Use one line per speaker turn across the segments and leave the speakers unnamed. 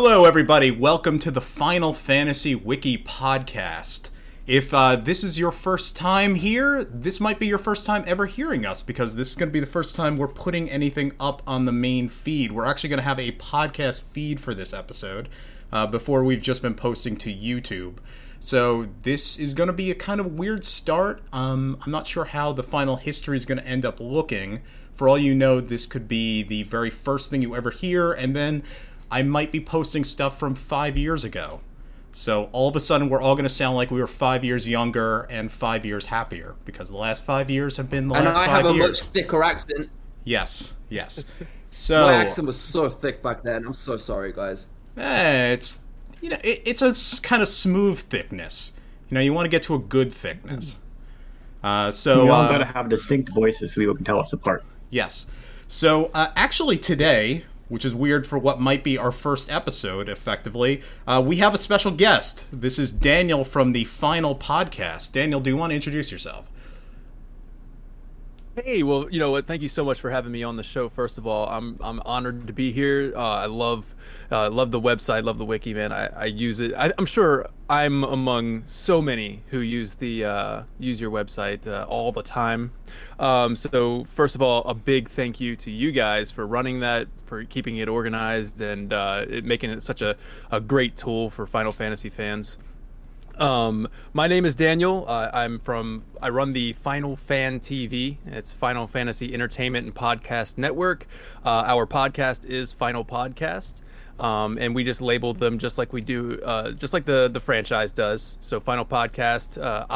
Hello, everybody. Welcome to the Final Fantasy Wiki podcast. If uh, this is your first time here, this might be your first time ever hearing us because this is going to be the first time we're putting anything up on the main feed. We're actually going to have a podcast feed for this episode uh, before we've just been posting to YouTube. So this is going to be a kind of weird start. Um, I'm not sure how the final history is going to end up looking. For all you know, this could be the very first thing you ever hear, and then I might be posting stuff from five years ago. So all of a sudden, we're all going to sound like we were five years younger and five years happier because the last five years have been the
and
last
I
five
have a
years.
much thicker accent.
Yes, yes. So
My accent was so thick back then. I'm so sorry, guys.
eh, it's you know it, it's a kind of smooth thickness. You know, you want to get to a good thickness. Uh, so
we all
uh,
gotta have distinct voices so people can tell us apart.
Yes. So, uh, actually, today, which is weird for what might be our first episode, effectively, uh, we have a special guest. This is Daniel from the Final Podcast. Daniel, do you want to introduce yourself?
Hey, well, you know what? Thank you so much for having me on the show. First of all, I'm I'm honored to be here. Uh, I love uh, love the website, love the wiki, man. I, I use it. I, I'm sure I'm among so many who use the uh, use your website uh, all the time. Um, so first of all, a big thank you to you guys for running that, for keeping it organized, and uh, it, making it such a, a great tool for Final Fantasy fans. Um, my name is Daniel. Uh, I'm from. I run the Final Fan TV. It's Final Fantasy Entertainment and Podcast Network. Uh, our podcast is Final Podcast, um, and we just label them just like we do, uh, just like the the franchise does. So Final Podcast, uh,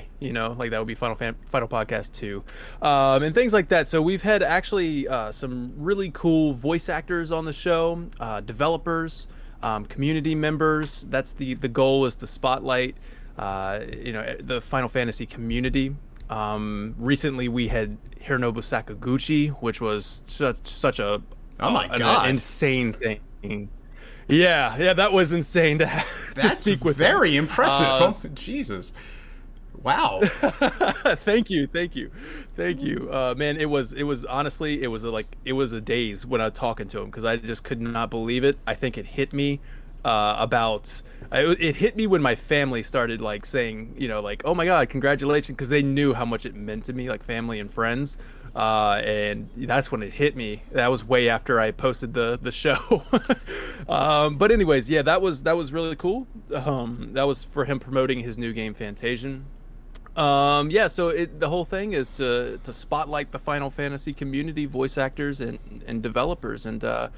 II, you know, like that would be Final Fan, Final Podcast Two, um, and things like that. So we've had actually uh, some really cool voice actors on the show, uh, developers um, community members. That's the the goal is to spotlight, uh, you know, the Final Fantasy community. Um, recently, we had Hironobu Sakaguchi, which was such such a
Oh my
an
God.
insane thing. Yeah, yeah, that was insane to have, to speak with. him.
very impressive.
Uh,
Oh, Jesus. Wow.
thank you, thank you, thank you, uh, man. It was, it was honestly, it was a, like, it was a daze when I was talking to him because I just could not believe it. I think it hit me uh, about, I, it hit me when my family started like saying, you know, like, oh my god, congratulations, because they knew how much it meant to me, like family and friends. Uh, and that's when it hit me. That was way after I posted the the show. um, but anyways, yeah, that was that was really cool. Um, that was for him promoting his new game, Fantasian. Um, yeah, so it, the whole thing is to to spotlight the Final Fantasy community, voice actors and and developers, and uh,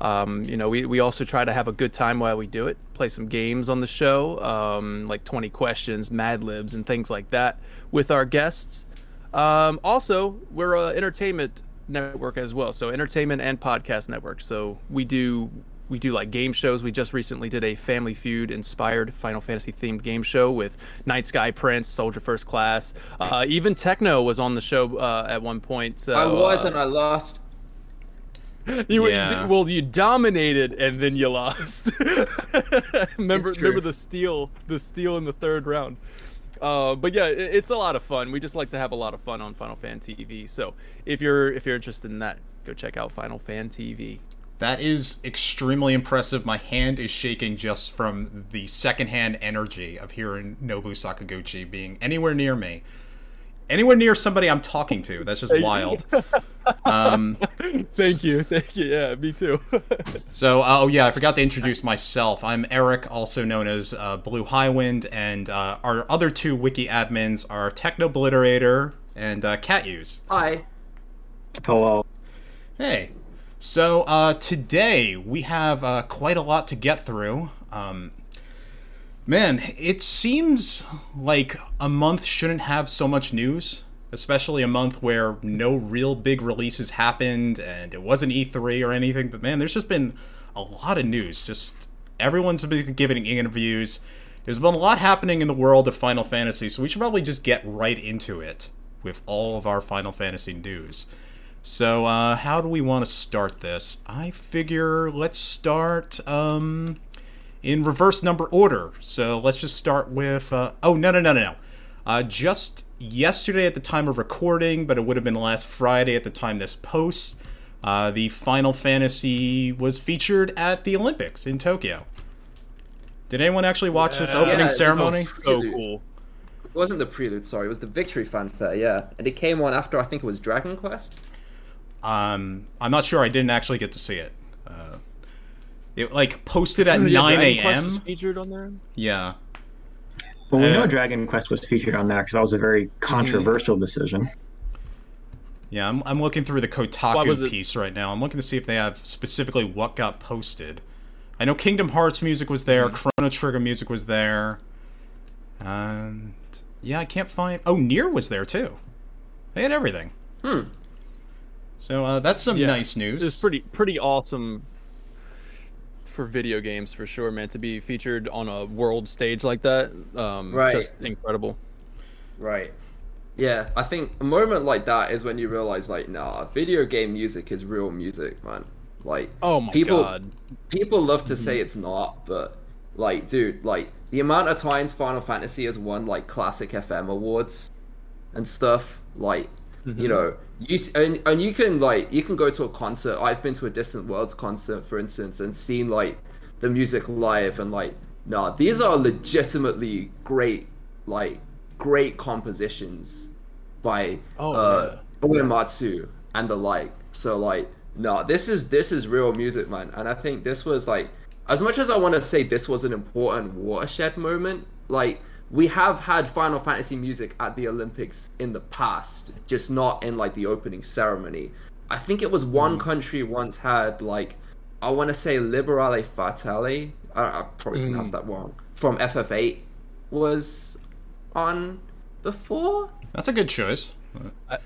um, you know we, we also try to have a good time while we do it. Play some games on the show, um, like Twenty Questions, Mad Libs, and things like that with our guests. Um, also, we're a entertainment network as well, so entertainment and podcast network. So we do we do like game shows. We just recently did a Family Feud inspired Final Fantasy themed game show with Night Sky Prince, Soldier First Class. Uh, even Techno was on the show uh, at one point. So,
I was
uh,
and I lost.
you,
Yeah.
you- well, you dominated and then you lost. remember, remember the steal, the steal in the third round. Uh, but yeah, it, it's a lot of fun. We just like to have a lot of fun on Final Fan TV. So if you're if you're interested in that, go check out Final Fan TV.
That is extremely impressive. My hand is shaking just from the secondhand energy of hearing Nobu Sakaguchi being anywhere near me. Anywhere near somebody I'm talking to. That's just wild. Um,
Thank you, thank you. Yeah, me too.
so, oh yeah, I forgot to introduce myself. I'm Eric, also known as uh, Blue Highwind, and uh, our other two wiki admins are Technobliterator and uh, Catuse.
Hi.
Hello.
Hey. So uh, today we have uh, quite a lot to get through. Um, man, it seems like a month shouldn't have so much news, especially a month where no real big releases happened and it wasn't E3 or anything. But man, there's just been a lot of news. Just everyone's been giving interviews. There's been a lot happening in the world of Final Fantasy, so we should probably just get right into it with all of our Final Fantasy news. So, uh, how do we want to start this? I figure let's start um, in reverse number order. So let's just start with. Uh, oh no no no no no! Uh, just yesterday at the time of recording, but it would have been last Friday at the time this posts. uh, the Final Fantasy was featured at the Olympics in Tokyo. Did anyone actually watch this opening
Yeah,
ceremony?
So cool.
It wasn't the prelude, sorry. It was the victory fanfare, yeah. And it came on after I think it was Dragon Quest.
Um, I'm not sure. I didn't actually get to see it. Uh, it like posted at
Yeah,
9
Dragon Quest was
a.m.
featured on there.
Yeah.
Well, we
Uh,
know Dragon Quest was featured on there because that was a very controversial decision.
Yeah, I'm, I'm looking through the Kotaku piece right now. I'm looking to see if they have specifically what got posted. I know Kingdom Hearts music was there, Chrono Trigger music was there, and yeah, I can't find. Oh, Near was there too. They had everything.
Hmm.
So uh, that's some
Yeah.
nice news.
It's pretty pretty awesome for video games for sure, man. To be featured on a world stage like that, um,
Right.
just incredible.
Right. Yeah, I think a moment like that is when you realize, like, nah, video game music is real music, man. Like,
Oh my
people,
god.
people love to say it's not, but like, dude, like the amount of times Final Fantasy has won like classic FM awards and stuff, like, you know, you and and you can like you can go to a concert. I've been to a Distant Worlds concert, for instance, and seen like the music live, and like, nah, these are legitimately great, like, great compositions by
Oh,
uh, Uematsu and the like. So like, no, this is this is real music, man. And I think this was like, as much as I want to say this was an important watershed moment, like we have had Final Fantasy music at the Olympics in the past, just not in like the opening ceremony. I think it was one mm. country once had like, I want to say Liberale Fatale. I, I probably mm. pronounced that wrong. From FF8 was on before.
that's a good choice.
I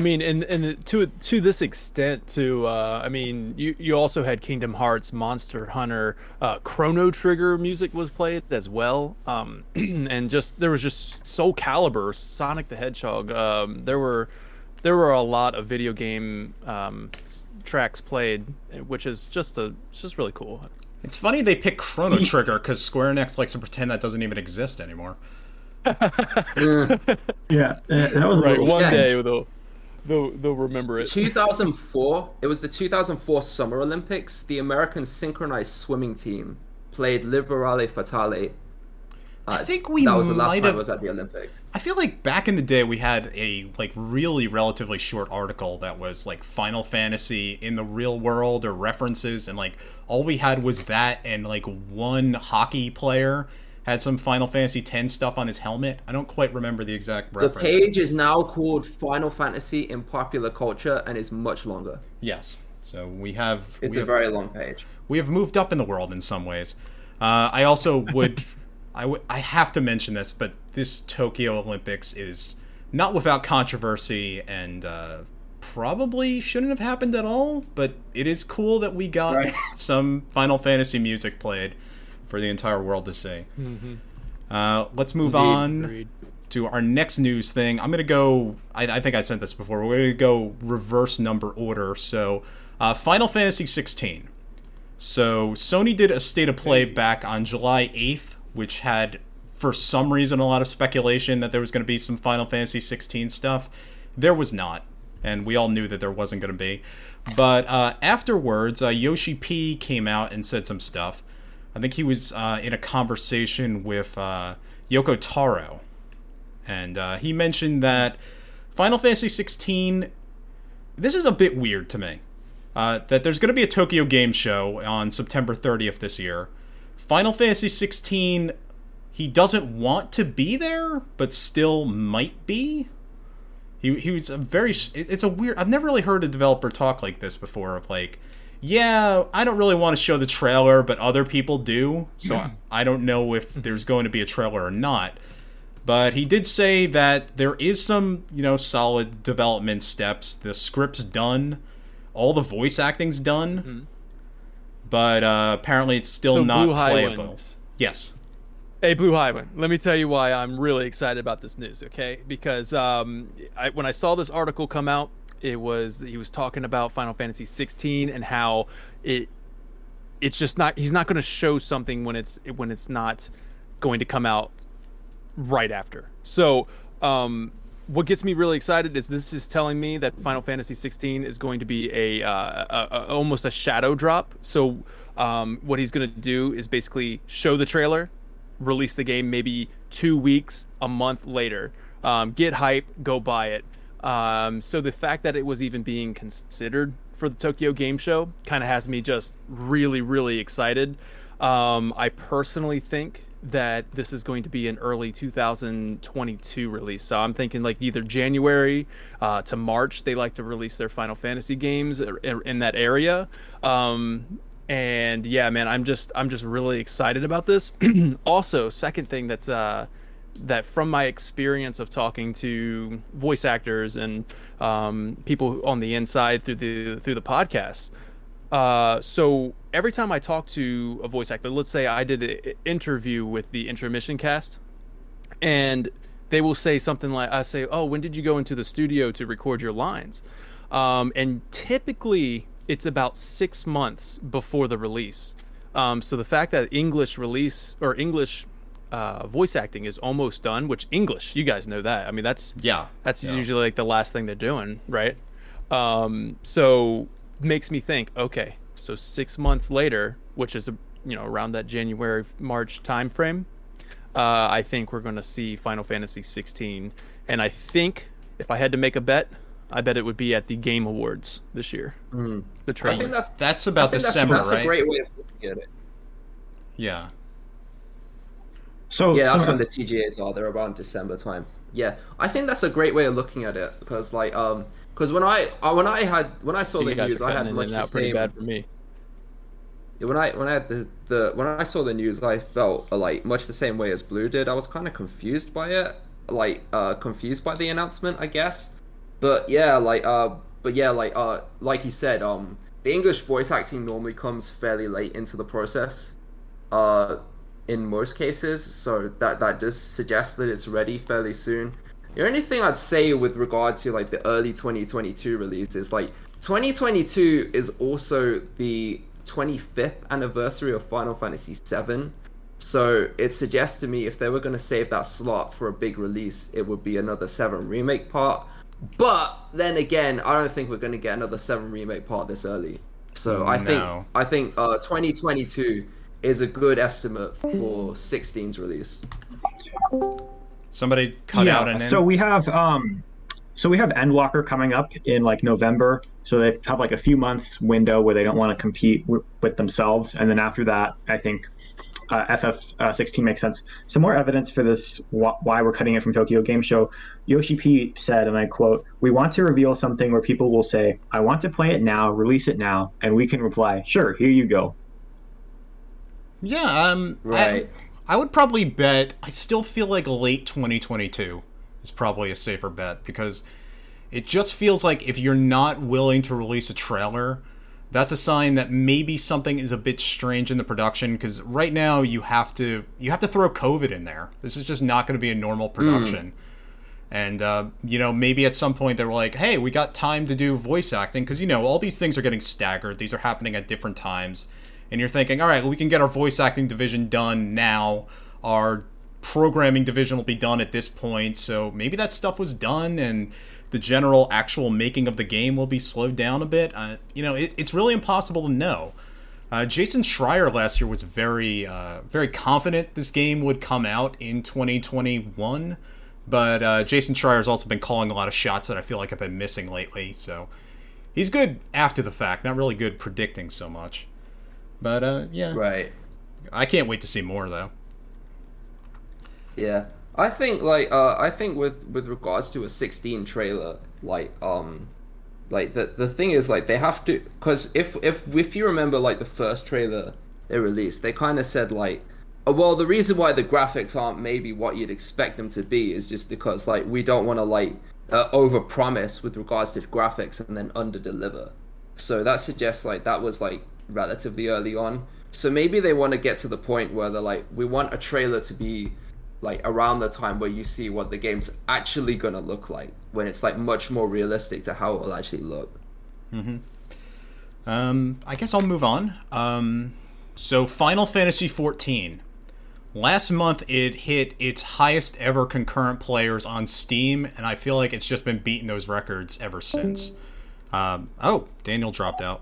mean, and and to to this extent, to uh, I mean, you you also had Kingdom Hearts, Monster Hunter, uh, Chrono Trigger music was played as well, um, and just there was just Soul Calibur, Sonic the Hedgehog. Um, there were there were a lot of video game um, tracks played, which is just a just really cool.
It's funny they pick Chrono Trigger because Square Enix likes to pretend that doesn't even exist anymore.
Yeah, that was
Right,
little
one
Yeah.
day they'll they'll they'll remember it.
2004. It was the 2004 Summer Olympics. The American synchronized swimming team played Liberale Fatale. Uh,
I think we
that was the last time
have-
I was at the Olympics.
I feel like back in the day we had a like really relatively short article that was like Final Fantasy in the real world or references and like all we had was that and like one hockey player had some Final Fantasy 10 stuff on his helmet. I don't quite remember the exact reference.
The page is now called Final Fantasy in popular culture and is much longer.
Yes. So we have
It's
we
a
have,
very long page.
we have moved up in the world in some ways. Uh, I also would, I would, I have to mention this, but this Tokyo Olympics is not without controversy and uh, probably shouldn't have happened at all. But it is cool that we got
Right.
some Final Fantasy music played for the entire world to see. Uh, let's move on
Agreed.
to our next news thing. I'm gonna go. I, I think I sent this before. We're gonna go reverse number order. So, uh, Final Fantasy 16. So Sony did a state of play back on July 8th, which had, for some reason, a lot of speculation that there was going to be some Final Fantasy 16 stuff. There was not, and we all knew that there wasn't going to be. But uh, afterwards, uh, Yoshi P came out and said some stuff. I think he was uh, in a conversation with uh, Yoko Taro, and uh, he mentioned that Final Fantasy 16. This is a bit weird to me. Uh, that there's going to be a Tokyo Game Show on September 30th this year. Final Fantasy 16, he doesn't want to be there, but still might be. He, he was a very. it- It's a weird. I've never really heard a developer talk like this before. Of like, yeah, I don't really want to show the trailer, but other people do. So I, I don't know if there's going to be a trailer or not. But he did say that there is some, you know, solid development steps. The script's done, all the voice acting's done, but uh, apparently it's still
So
not
Blue
playable.
Highwind.
Yes.
Hey, Blue Highwind, let me tell you why I'm really excited about this news, okay? Because um, I, when I saw this article come out, it was he was talking about Final Fantasy 16 and how it it's just not he's not going to show something when it's when it's not going to come out right after. So, um, what gets me really excited is this is telling me that Final Fantasy 16 is going to be a, uh, a, a almost a shadow drop. So um, what he's going to do is basically show the trailer, release the game maybe two weeks, a month later, um, get hype, go buy it. Um, so the fact that it was even being considered for the Tokyo Game Show kind of has me just really, really excited. Um, I personally think that this is going to be an early 2022 release. So I'm thinking like either January uh, to March. They like to release their Final Fantasy games in that area. Um, and yeah, man, I'm just I'm just really excited about this. also, second thing that's uh, that from my experience of talking to voice actors and um, people on the inside through the through the podcast. Uh, so every time I talk to a voice actor, let's say I did an interview with the intermission cast, and they will say something like, "I say, oh, when did you go into the studio to record your lines?" Um, and typically, it's about six months before the release. Um, so the fact that English release or English uh, voice acting is almost done, which English, you guys know that. I mean, that's
yeah,
that's
yeah.
usually like the last thing they're doing, right? Um, so makes me think, okay, so six months later, which is you know around that January March time frame, uh, I think we're going to see Final Fantasy 16, and I think if I had to make a bet, I bet it would be at the Game Awards this year.
Mm.
The trailer.
I think that's
that's about December,
that's, that's
right?
a great way of looking at it.
Yeah.
So
yeah, that's
so,
when the TGAs are. They're around December time. Yeah, I think that's a great way of looking at it because, like, um, because when I uh, when I had when I saw
you
the news, I had
in
much the
out pretty bad for me.
Yeah, when I when I had the, the when I saw the news, I felt uh, like much the same way as Blue did. I was kind of confused by it, like uh, confused by the announcement, I guess. But yeah, like uh, but yeah, like uh, like you said, um, the English voice acting normally comes fairly late into the process, uh, in most cases. So that that does suggest that it's ready fairly soon. The only thing I'd say with regard to like the early 2022 release is like 2022 is also the 25th anniversary of Final Fantasy VII. So it suggests to me if they were going to save that slot for a big release, it would be another 7 remake part. But then again, I don't think we're going to get another 7 remake part this early. So I think I think uh, 2022 is a good estimate for 16's release.
Somebody cut
yeah,
out an
so we have um, so we have Endwalker coming up in like November. So they have like a few months window where they don't want to compete w- with themselves, and then after that, I think uh, FF16 makes sense. Some more evidence for this wh- why we're cutting it from Tokyo Game Show. Yoshi P said, and I quote, "We want to reveal something where people will say, I want to play it now, release it now,' and we can reply, sure, here you go.'
Yeah, um, I-
Right.
I, would probably bet. I still feel like late 2022 is probably a safer bet because it just feels like if you're not willing to release a trailer, that's a sign that maybe something is a bit strange in the production. Because right now you have to you have to throw COVID in there. This is just not going to be a normal production. And uh, you know, maybe at some point they were like, "Hey, we got time to do voice acting because you know all these things are getting staggered. These are happening at different times." And you're thinking, "All right, well, we can get our voice acting division done now. Our programming division will be done at this point. So maybe that stuff was done, and the general actual making of the game will be slowed down a bit. Uh, you know, it, it's really impossible to know." Uh, Jason Schreier last year was very, uh, very confident this game would come out in 2021, but uh, Jason Schreier's also been calling a lot of shots that I feel like I've been missing lately. So he's good after the fact, not really good predicting so much. But uh, yeah,
Right.
I can't wait to see more though.
Yeah, I think like uh, I think with with regards to a 16 trailer, like um, like the the thing is like they have to because if if if you remember like the first trailer they released, they kind of said like, oh, well, the reason why the graphics aren't maybe what you'd expect them to be is just because like we don't want to like uh, over promise with regards to graphics and then under deliver. So that suggests like that was like relatively early on. So maybe they want to get to the point where they're like, we want a trailer to be like around the time where you see what the game's actually gonna look like when it's like much more realistic to how it will actually look. Hmm.
Um, I guess I'll move on. Um, so Final Fantasy XIV last month it hit its highest ever concurrent players on Steam, and I feel like it's just been beating those records ever since. Um, oh, Daniel dropped out.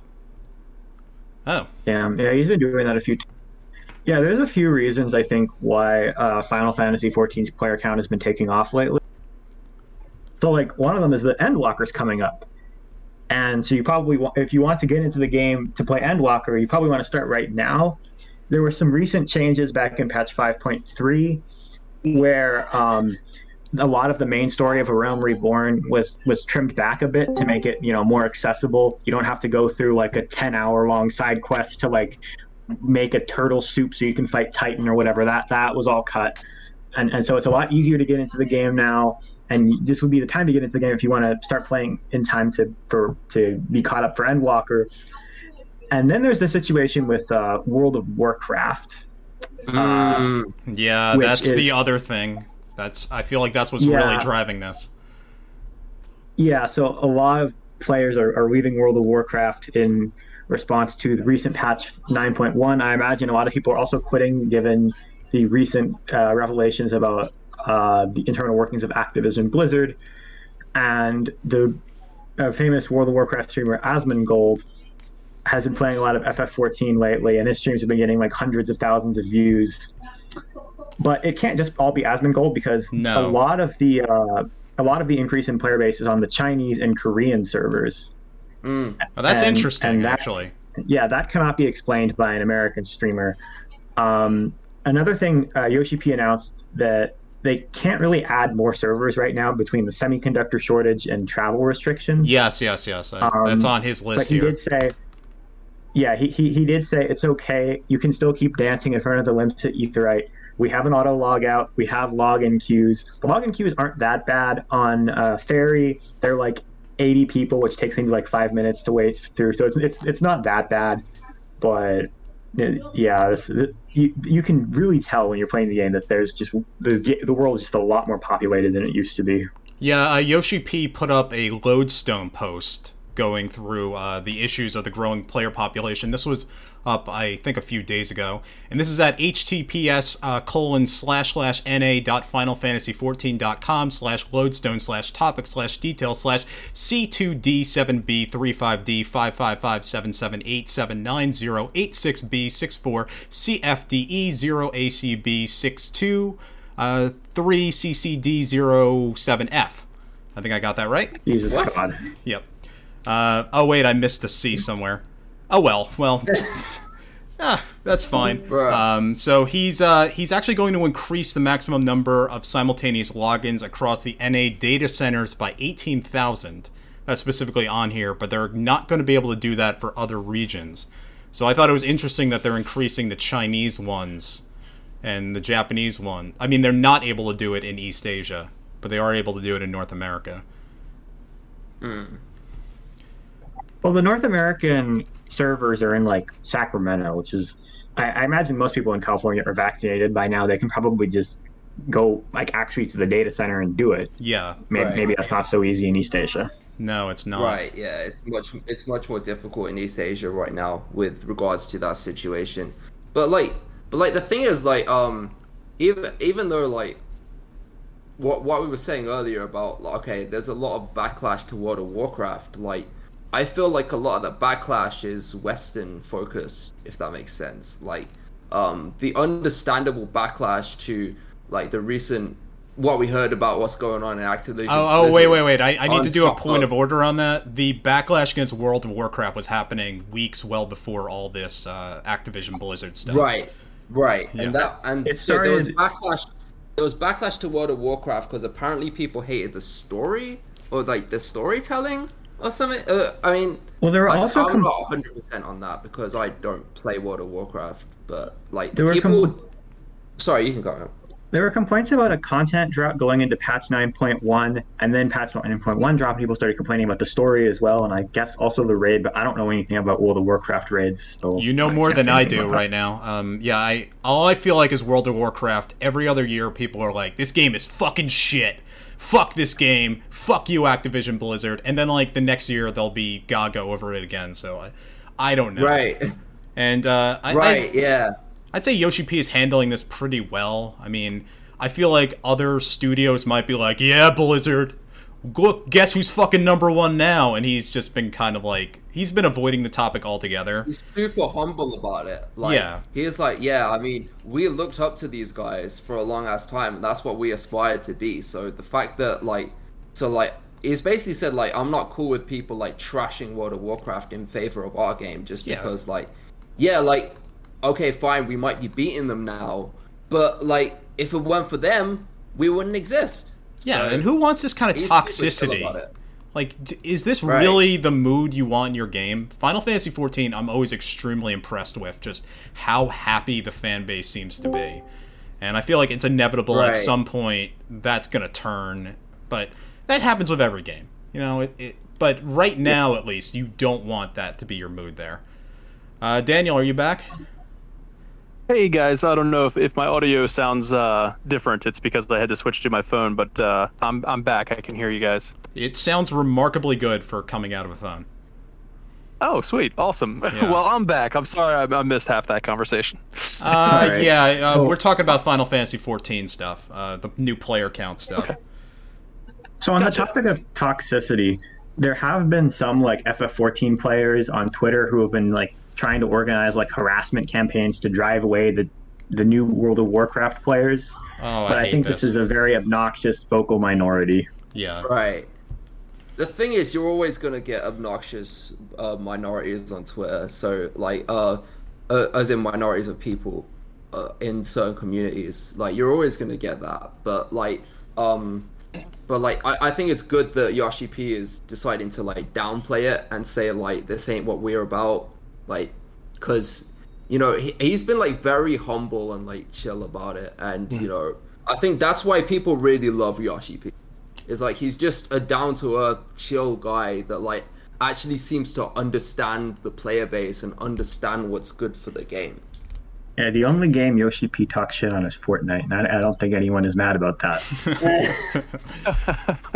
Oh,
Yeah, yeah, he's been doing that a few. Yeah, there's a few reasons I think why uh, Final Fantasy XIV's player count has been taking off lately. So, like, one of them is the Endwalker's coming up, and so you probably, wa- if you want to get into the game to play Endwalker, you probably want to start right now. There were some recent changes back in patch 5.3 where um, a lot of the main story of A Realm Reborn was was trimmed back a bit to make it you know more accessible. You don't have to go through like a ten hour long side quest to like make a turtle soup so you can fight Titan or whatever. That that was all cut, and and so it's a lot easier to get into the game now. And this would be the time to get into the game if you want to start playing in time to for to be caught up for Endwalker. And then there's the situation with uh, World of Warcraft.
Mm,
yeah, that's the other thing. That's I feel like that's what's
Yeah.
really driving this.
Yeah, so a lot of players are, are leaving World of Warcraft in response to the recent patch 9.1. I imagine a lot of people are also quitting given the recent uh, revelations about uh, the internal workings of Activision Blizzard. And the uh, famous World of Warcraft streamer Asmongold has been playing a lot of FF14 lately, and his streams have been getting like hundreds of thousands of views. But it can't just all be Asmongold because
No.
a lot of the uh, a lot of the increase in player base is on the Chinese and Korean servers.
mm.
Oh, that's
And-
interesting,
and that-
actually.
Yeah, that cannot be explained by an American streamer. Um, another thing, uh, Yoshi P announced that they can't really add more servers right now between the semiconductor shortage and travel restrictions.
Yes, yes, yes. I-
Um,
that's on his
but
list
he
here.
did say, yeah, he, he, he did say it's okay. You can still keep dancing in front of the limps at Aetheryte. We have an auto log out. We have login queues. The login queues aren't that bad on uh, Faerie. They're like 80 people, which takes maybe like five minutes to wait through. So it's it's, it's not that bad, but uh, yeah, this, you, you can really tell when you're playing the game that there's just the the world is just a lot more populated than it used to be.
Yeah, uh, Yoshi P put up a lodestone post going through uh, the issues of the growing player population. This was up, I think, a few days ago, and this is at https uh, colon slash slash na dot finalfantasy14.com slash lodestone slash topic slash detail slash c2d7b 35d 55577879086b 64 cfde 0 acb 62 uh, 3 ccd07f I think I got that right.
Jesus
What?
God.
Yep. Uh, oh wait, I missed a C somewhere. Oh well, well, ah, that's fine. Um, so he's uh, he's actually going to increase the maximum number of simultaneous logins across the NA data centers by eighteen thousand. That's specifically on here, but they're not going to be able to do that for other regions. So I thought it was interesting that they're increasing the Chinese ones and the Japanese one. I mean, they're not able to do it in East Asia, but they are able to do it in North America.
Well, the North American servers are in like Sacramento, which is, I, I imagine most people in California are vaccinated by now. They can probably just go like actually to the data center and do it.
Yeah.
Maybe,
Right.
maybe that's not so easy in East Asia.
No, it's not.
Right, yeah, it's much it's much more difficult in East Asia right now with regards to that situation. But like but like the thing is like um even even though like what what we were saying earlier about like, okay, there's a lot of backlash to World of Warcraft, like I feel like a lot of that backlash is Western focused, if that makes sense. Like um the understandable backlash to like the recent what we heard about what's going on in Activision.
Oh, oh, wait, wait, wait. I, I need to do a point
up.
of order on that. The backlash against World of Warcraft was happening weeks well before all this uh, Activision Blizzard stuff.
Right, right,
Yeah.
and that and
It
so there was
started-
backlash. There was backlash to World of Warcraft because apparently people hated the story or like the storytelling or something. Uh, I mean,
Well, there are
like,
also
I'm
com-
not 100 percent on that because I don't play World of Warcraft, but like
There were
people.
com-
Sorry, you can go. On.
There were complaints about a content drought going into patch 9.1, and then patch 9.1 dropped. People started complaining about the story as well, and I guess also the raid. But I don't know anything about World of Warcraft raids. So
You know
I
more
can't
than I do right now. Um, yeah, I all I feel like is World of Warcraft. Every other year, people are like, "This game is fucking shit. Fuck this game. Fuck you, Activision Blizzard." And then like the next year, they'll be gaga over it again. So I, I don't know.
Right,
And uh, I,
right,
I,
yeah.
I'd say Yoshi P is handling this pretty well. I mean, I feel like other studios might be like, "Yeah, Blizzard, look, guess who's fucking number one now?" And he's just been kind of like he's been avoiding the topic altogether.
He's super humble about it. Like,
Yeah.
He's like, yeah, I mean, we looked up to these guys for a long ass time, and that's what we aspired to be. So the fact that like, so like, he's basically said like, I'm not cool with people like trashing World of Warcraft in favor of our game just
Yeah.
because like, yeah, like, okay, fine, we might be beating them now, but like, if it weren't for them, we wouldn't exist.
Yeah,
So
and who wants this kind of
he's super chill
toxicity? Like, d- is this
Right.
really the mood you want in your game? Final Fantasy XIV, I'm always extremely impressed with just how happy the fan base seems to be. And I feel like it's inevitable at some point that's going to turn. But that happens with every game. You know, it, it, but right now, at least, you don't want that to be your mood there. Uh, Daniel, are you back?
Hey guys, I don't know if, if my audio sounds uh, different. It's because I had to switch to my phone, but uh, I'm I'm back. I can hear you guys.
It sounds remarkably good for coming out of a phone.
Oh, sweet, awesome.
Yeah.
well, I'm back. I'm sorry I, I missed half that conversation.
Uh,
alright.
yeah, uh,
So-
we're talking about Final Fantasy XIV stuff, uh, the new player count stuff.
So on
Gotcha.
the topic of toxicity, there have been some like FF14 players on Twitter who have been like trying to organize like harassment campaigns to drive away the the new World of Warcraft players.
Oh,
But
I,
I, think
this.
this is a very obnoxious vocal minority.
yeah.
Right. The thing is, you're always gonna get obnoxious uh, minorities on Twitter. So, like, uh, uh, as in minorities of people uh, in certain communities, like you're always gonna get that. But like, um, but like, I, I think it's good that Yoshi P is deciding to like downplay it and say like this ain't what we're about, like, cause you know he, he's been like very humble and like chill about it, and mm. you know I think that's why people really love Yoshi P is like he's just a down to earth, chill guy that like actually seems to understand the player base and understand what's good for the game.
Yeah, the only game Yoshi P talks shit on is Fortnite, and I, I don't think anyone is mad about that.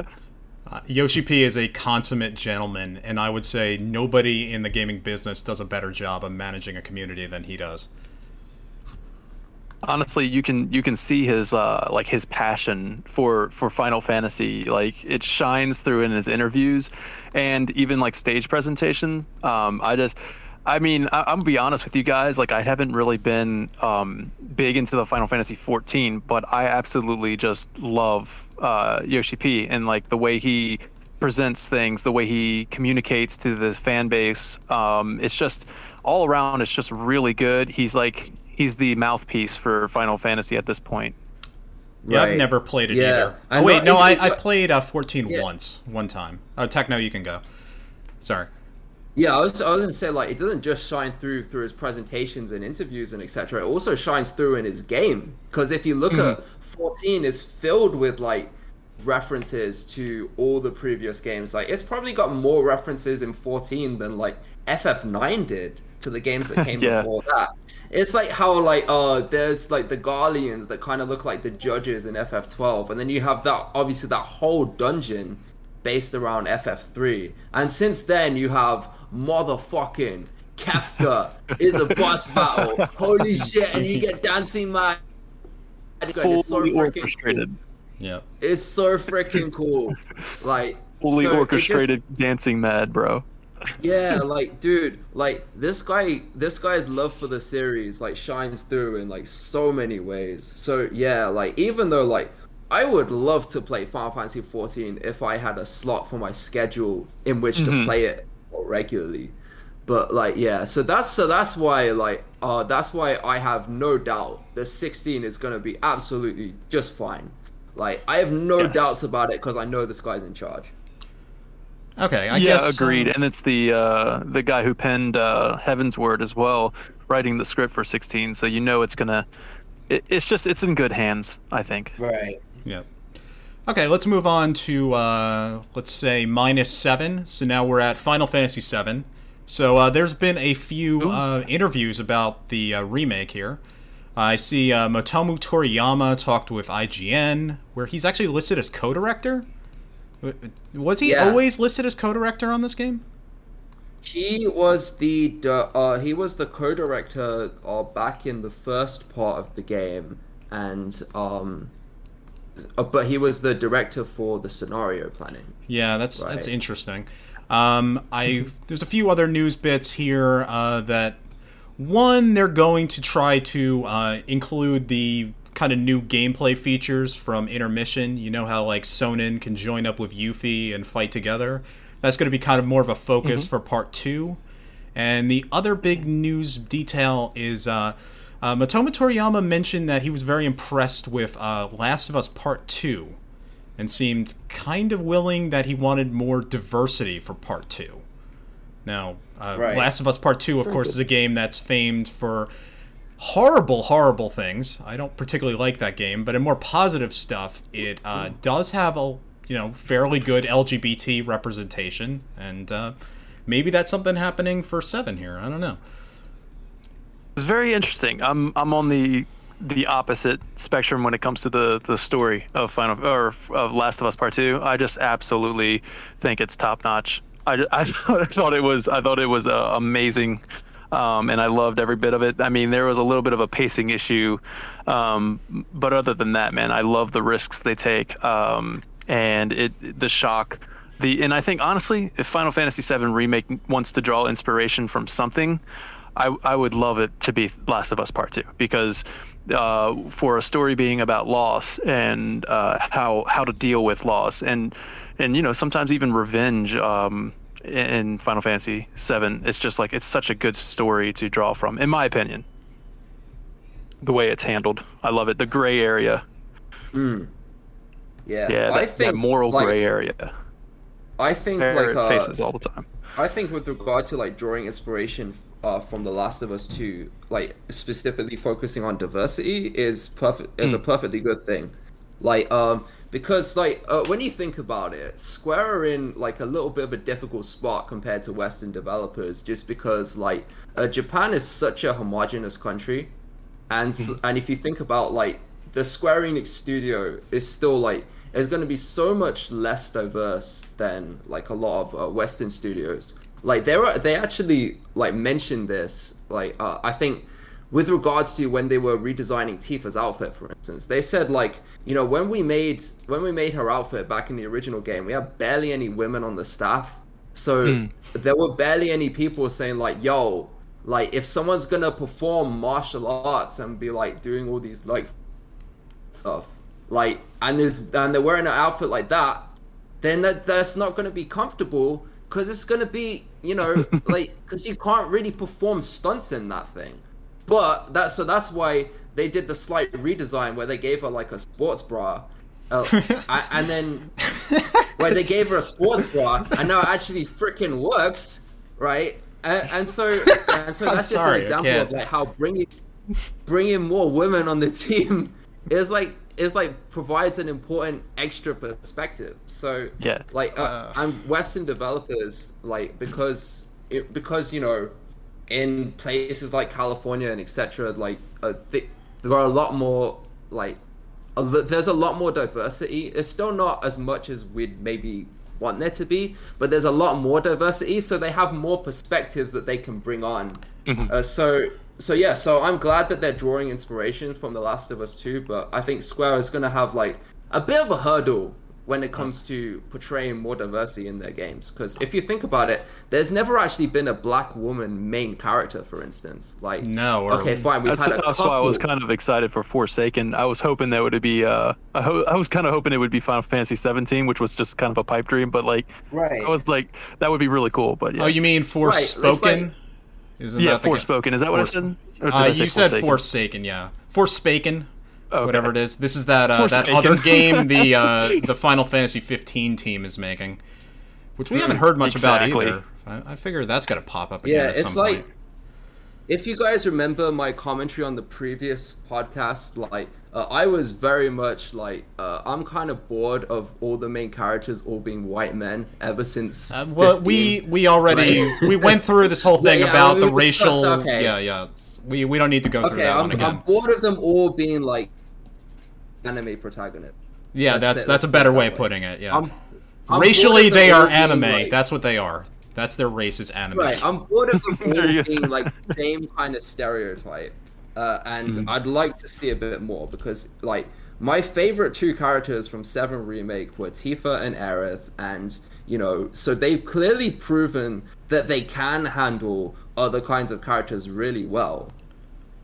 Uh, Yoshi P is a consummate gentleman, and I would say nobody in the gaming business does a better job of managing a community than he does.
Honestly, you can you can see his uh, like his passion for for Final Fantasy. Like it shines through in his interviews, and even like stage presentation. Um, I just. I mean, I, I'm gonna be honest with you guys. Like, I haven't really been um, big into the Final Fantasy 14, but I absolutely just love uh, Yoshi P and like the way he presents things, the way he communicates to the fan base. Um, it's just all around. It's just really good. He's like he's the mouthpiece for Final Fantasy at this point.
Yeah, I've never played it
Yeah.
either. Oh, wait, no, I, I played uh, 14
Yeah.
once, one time. Oh, Techno, you can go. Sorry.
Yeah, I was, I was gonna say like it doesn't just shine through through his presentations and interviews and etc. It also shines through in his game because if you look at 14, is filled with like references to all the previous games. Like it's probably got more references in 14 than like FF9 did to the games that came
Yeah.
before that. It's like how like uh there's like the Guardians that kind of look like the judges in FF12, and then you have that obviously that whole dungeon based around FF3. And since then, you have motherfucking Kefka is a boss battle. Holy shit! And you get Dancing Mad. It's so
Fully
freaking
orchestrated,
cool.
Yeah.
It's so freaking cool. Like
fully
so it just-
orchestrated dancing mad, bro.
yeah, like dude, like this guy, this guy's love for the series like shines through in like so many ways. So yeah, like even though like I would love to play Final Fantasy 14 if I had a slot for my schedule in which to
Mhm.
play it regularly. But like yeah, so that's so that's why like uh that's why I have no doubt the 16 is gonna be absolutely just fine. Like I have no
Yes.
doubts about it because I know this guy's in charge.
Okay, I
yeah,
guess.
agreed.
uh,
and it's the uh, the guy who penned uh, Heavensward as well, writing the script for 16. So you know it's gonna. It, it's just it's in good hands, I think.
Right.
Yeah. Okay, let's move on to uh, let's say minus seven. So now we're at Final Fantasy VII. So uh, there's been a few uh, interviews about the uh, remake here. I see uh, Motomu Toriyama talked with IGN, where he's actually listed as co-director. Was he
Yeah.
always listed as co-director on this game?
He was the uh, he was the co-director uh, back in the first part of the game, and um, uh, but he was the director for the scenario planning.
Yeah, that's that's interesting. Um, I there's a few other news bits here uh, that one they're going to try to uh, include the kind of new gameplay features from intermission. You know how like Sonon can join up with Yuffie and fight together. That's going to be kind of more of a focus for part two. And the other big news detail is uh, uh, Motomu Toriyama mentioned that he was very impressed with uh, Last of Us Part Two and seemed kind of willing that he wanted more diversity for part two. Now, uh,
Right.
Last of Us Part Two, of course, is a game that's famed for horrible, horrible things. I don't particularly like that game, but in more positive stuff, it uh, does have a you know fairly good LGBT representation, and uh, maybe that's something happening for Seven here. I don't know.
It's very interesting. I'm I'm on the the opposite spectrum when it comes to the the story of Final or of Last of Us Part Two. I just absolutely think it's top notch. I, I, thought, I thought it was I thought it was uh, amazing, um, and I loved every bit of it. I mean, there was a little bit of a pacing issue, um, but other than that, man, I love the risks they take, um, and it the shock. The, and I think honestly, if Final Fantasy VII remake wants to draw inspiration from something, I, I would love it to be Last of Us Part Two because uh, for a story being about loss and uh, how how to deal with loss and and you know sometimes even revenge um, in Final Fantasy VII, it's just like it's such a good story to draw from, in my opinion. The way it's handled, I love it. The gray area,
Yeah,
yeah,
I
that,
think
that moral
like,
gray area.
I think
There
like uh,
faces all the time.
I think with regard to like drawing inspiration uh, from The Last of Us 2, like specifically focusing on diversity is perfect is a perfectly good thing. Like um because like uh, when you think about it, Square are in like a little bit of a difficult spot compared to Western developers just because like uh, Japan is such a homogenous country and s and if you think about like the Square Enix studio is still like is going to be so much less diverse than like a lot of uh, Western studios. Like they were they actually like mentioned this like uh, I think with regards to when they were redesigning Tifa's outfit for instance they said like you know when we made when we made her outfit back in the original game we had barely any women on the staff. So there were barely any people saying like yo like if someone's gonna perform martial arts and be like doing all these like stuff like and there's and they're wearing an outfit like that then that that's not to be comfortable because it's going to be you know like because you can't really perform stunts in that thing. But that so that's why they did the slight redesign where they gave her like a sports bra. Uh, and then where they gave her a sports bra and now it actually freaking works right? And, and so and so that's just
sorry, I
an example of like how bringing bringing more women on the team is like is like provides an important extra perspective. So
Yeah.
like uh,
Uh.
and Western developers like because it, because you know in places like California and etc. Like uh, th- there are a lot more like a li- there's a lot more diversity. It's still not as much as we'd maybe want there to be, but there's a lot more diversity. So they have more perspectives that they can bring on. Uh, so so yeah, so I'm glad that they're drawing inspiration from The Last of Us 2, but I think Square is gonna have like a bit of a hurdle when it comes to portraying more diversity in their games. Because if you think about it, there's never actually been a black woman main character, for instance. Like
No, or-
okay, fine, we've
That's,
had a
that's why I was kind of excited for Forsaken. I was hoping that would be. Uh, I, ho- I was kind of hoping it would be Final Fantasy 17, which was just kind of a pipe dream. But like,
Right.
I was like, that would be really cool. But yeah,
Oh, you mean
it's
Forspoken?
like-
Isn't
yeah,
that the ga-
Forspoken. Is that what
Fors-
I said?
Uh,
I say
you said
Forsaken?
Forsaken, yeah. Forspoken,
Okay.
whatever it is. This is that uh, that other game the uh, the Final Fantasy 15 team is making, which we haven't heard much
Exactly.
about either. I, I figure that's got to pop up again
Yeah,
at
it's
some
like
point.
if you guys remember my commentary on the previous podcast, like uh, I was very much like uh, I'm kind of bored of all the main characters all being white men ever since.
Uh, well, we
15.
we already
Right.
we went through this whole thing
Yeah, yeah,
about
we
the racial.
okay.
Yeah, yeah. We we don't need to go through that
I'm,
one again.
I'm bored of them all being like anime protagonists.
yeah,
let's
that's that's a better
put
way of putting it. Yeah.
I'm, I'm
Racially, they are anime.
like-
That's what they are. That's their race is anime.
Right, I'm bored of them all being like same kind of stereotype, uh, and
Mm-hmm.
I'd like to see a bit more because like my favorite two characters from Seven remake were Tifa and Aerith, and you know, so they've clearly proven that they can handle other kinds of characters really well.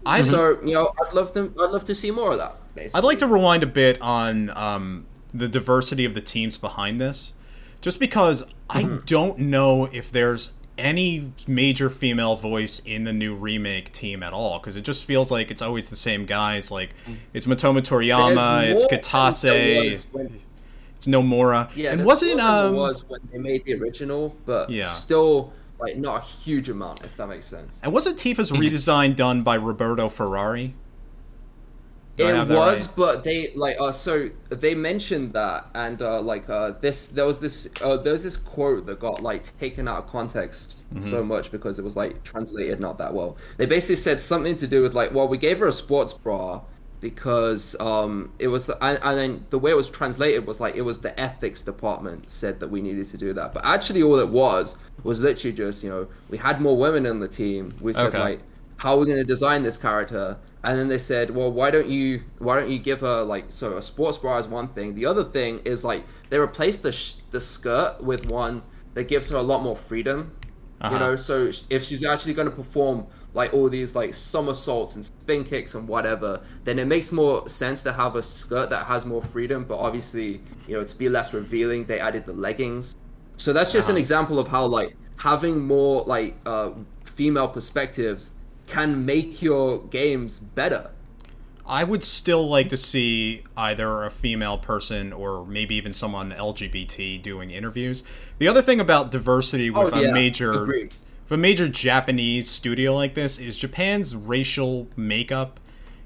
I
So you know, I'd love them. I'd love to see more of that. Basically.
I'd like to rewind a bit on um, the diversity of the teams behind this, just because I don't know if there's any major female voice in the new remake team at all, because it just feels like it's always the same guys. Like it's Motomu
There's
Toriyama, it's
Kitase, when-
it's Nomura,
Yeah,
and wasn't um
was when they made the original, but
Yeah.
still like not a huge amount, if that makes sense.
and wasn't Tifa's
Mm-hmm.
redesign done by Roberto Ferrari?
It was,
right?
but they like uh so they mentioned that and uh like uh this there was this uh there was this quote that got like taken out of context
Mm-hmm.
so much because it was like translated not that well. They basically said something to do with like, well, we gave her a sports bra because um it was and, and then the way it was translated was like it was the ethics department said that we needed to do that. But actually all it was was literally just, you know, we had more women in the team. We said
Okay.
like how are we going to design this character and then they said well why don't you why don't you give her like so a sports bra is one thing the other thing is like they replaced the sh- the skirt with one that gives her a lot more freedom
Uh-huh.
you know so if she's actually going to perform like all these like somersaults and spin kicks and whatever then it makes more sense to have a skirt that has more freedom but obviously you know to be less revealing they added the leggings so that's just an
Uh-huh.
example of how like having more like uh, female perspectives can make your games better.
I would still like to see either a female person or maybe even someone LGBT doing interviews. The other thing about diversity oh, with
Oh,
a major
agreed.
with a major Japanese studio like this is Japan's racial makeup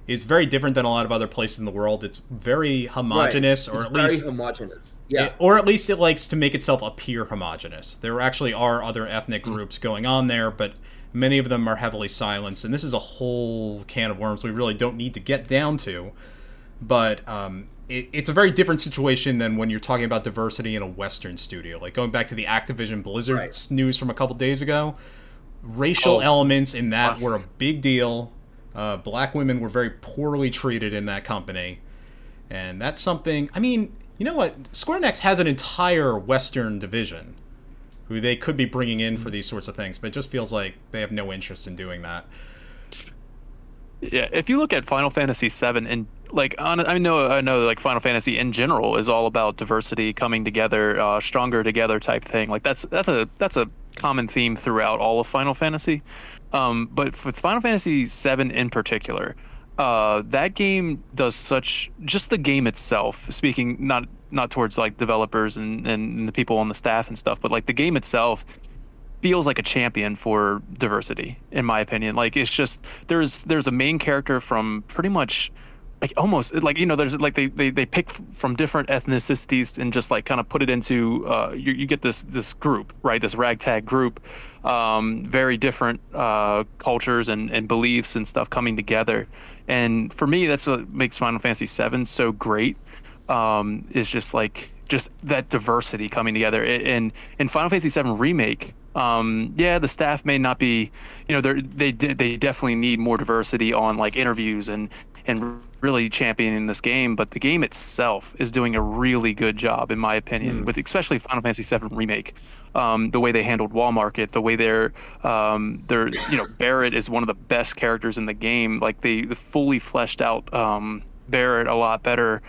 is very different than a lot of other places in the world. It's very homogenous
Right.
or at
very
least
homogenous. Yeah,
it- or at least it likes to make itself appear homogenous. There actually are other ethnic mm. groups going on there, but many of them are heavily silenced, and this is a whole can of worms we really don't need to get down to. But um, it, it's a very different situation than when you're talking about diversity in a Western studio. Like going back to the Activision Blizzard
Right.
news from a couple days ago, racial
Oh.
elements in that were a big deal. Uh, black women were very poorly treated in that company. And that's something. I mean, you know what? Square Enix has an entire Western division who they could be bringing in for these sorts of things, but it just feels like they have no interest in doing that.
Yeah, if you look at Final Fantasy VII and like on, I know I know like Final Fantasy in general is all about diversity, coming together, uh, stronger together type thing. Like that's that's a that's a common theme throughout all of Final Fantasy. Um, but for Final Fantasy VII in particular, uh, that game does such just the game itself. Speaking not not towards like developers and, and the people on the staff and stuff, but like the game itself feels like a champion for diversity in my opinion. Like it's just there's there's a main character from pretty much like almost like you know there's like they they, they pick from different ethnicities and just like kind of put it into uh you, you get this this group right? This ragtag group um very different uh cultures and and beliefs and stuff coming together. And for me that's what makes final fantasy 7 so great um is just like just that diversity coming together. I- in in final fantasy VII remake um yeah the staff may not be you know they they definitely need more diversity on like interviews and and really championing this game but the game itself is doing a really good job in my opinion with especially final fantasy VII remake. Um, the way they handled wall market the way they're um, they're you know barrett is one of the best characters in the game. Like they fully fleshed out um, barrett a lot better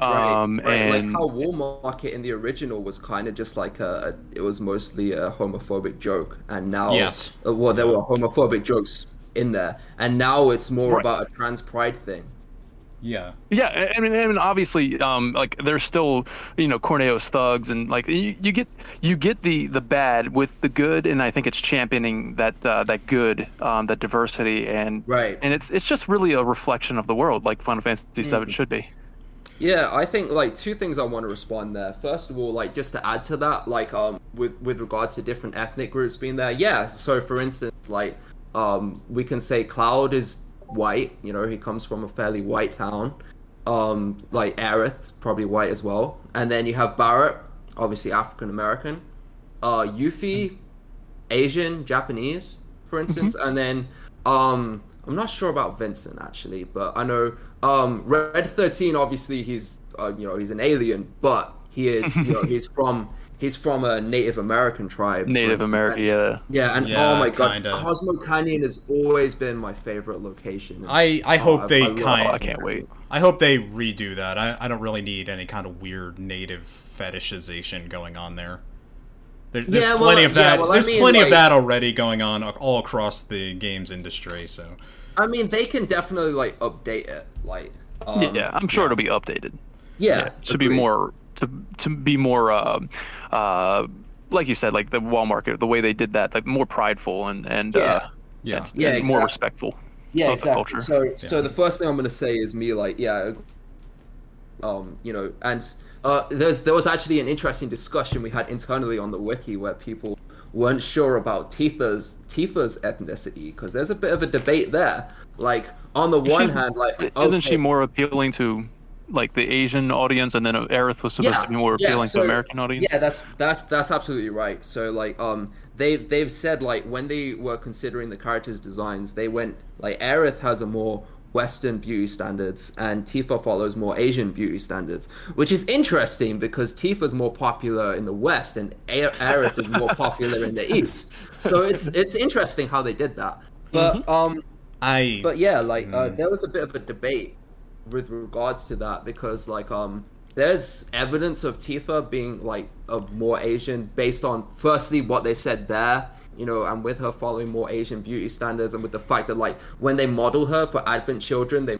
um,
right.
and
like how Wall Market in the original was kind of just like a, a- it was mostly a homophobic joke, and now
Yes.
uh, well, there were homophobic jokes in there, and now it's more
Right.
about a trans pride thing.
Yeah.
Yeah, I mean, I mean, obviously, um, like there's still, you know, Corneo's thugs, and like you, you get you get the the bad with the good, and I think it's championing that uh, that good, um, that diversity, and
Right.
and it's it's just really a reflection of the world, like Final Fantasy VII should be.
Yeah, I think like two things I want to respond there. First of all, like just to add to that, like um with with regards to different ethnic groups being there, yeah. So for instance, like um we can say Cloud is white, you know, he comes from a fairly white town. Um like Aerith, probably white as well. And then you have Barrett, obviously African American. Uh Yuffie, Asian, Japanese, for instance, and then um, I'm not sure about Vincent actually, but I know um, Red Thirteen. Obviously, he's uh, you know he's an alien, but he is you know he's from he's from a Native American tribe.
Native
instance,
America, yeah.
Yeah, and
Yeah,
oh my god,
kinda.
Cosmo Canyon has always been my favorite location.
I I hope
Oh,
they
I
kind.
Oh, I can't wait.
I hope they redo that. I, I don't really need any kind of weird native fetishization going on there. There there's
Yeah, well,
plenty of
yeah,
that.
well, I
there's
mean,
plenty of that already going on all across the games industry. So
I mean, they can definitely like update it, like um,
yeah, yeah, I'm sure it'll be updated.
yeah,
to should be more to to be more uh, uh, like you said, like the wall market, the way they did that, like more prideful and and
Yeah.
uh,
Yeah.
and-
Yeah,
and more respectful.
yeah,
of the
exactly.
culture.
So, so the first thing I'm gonna say is me like, yeah, um, you know, and uh, there's there was actually an interesting discussion we had internally on the wiki where people weren't sure about Tifa's Tifa's ethnicity because there's a bit of a debate there. Like on the one
She's-
hand, like
Isn't she more appealing to like the Asian audience, and then Aerith was supposed to be more
yeah,
appealing
so-
to American audience?
Yeah, that's that's that's absolutely right. So like um they they've said like when they were considering the characters' designs, they went like Aerith has a more Western beauty standards and Tifa follows more Asian beauty standards, which is interesting because Tifa's more popular in the West and A- Aerith is more popular in the East. So it's it's interesting how they did that. But um
I
but yeah, like uh,
Mm.
there was a bit of a debate with regards to that because like um there's evidence of Tifa being like a more Asian based on firstly what they said there, you know, and with her following more Asian beauty standards and with the fact that like when they model her for Advent Children, they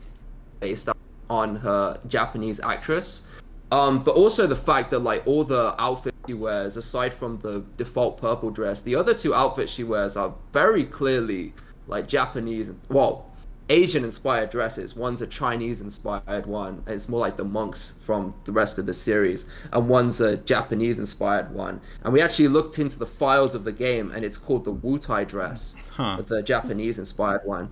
based on her Japanese actress. Um, but also the fact that like all the outfits she wears, aside from the default purple dress, the other two outfits she wears are very clearly like Japanese, well, Asian inspired dresses. One's a Chinese inspired one, it's more like the monks from the rest of the series, and one's a Japanese inspired one. And we actually looked into the files of the game, and it's called the Wutai dress,
Huh.
the Japanese inspired one.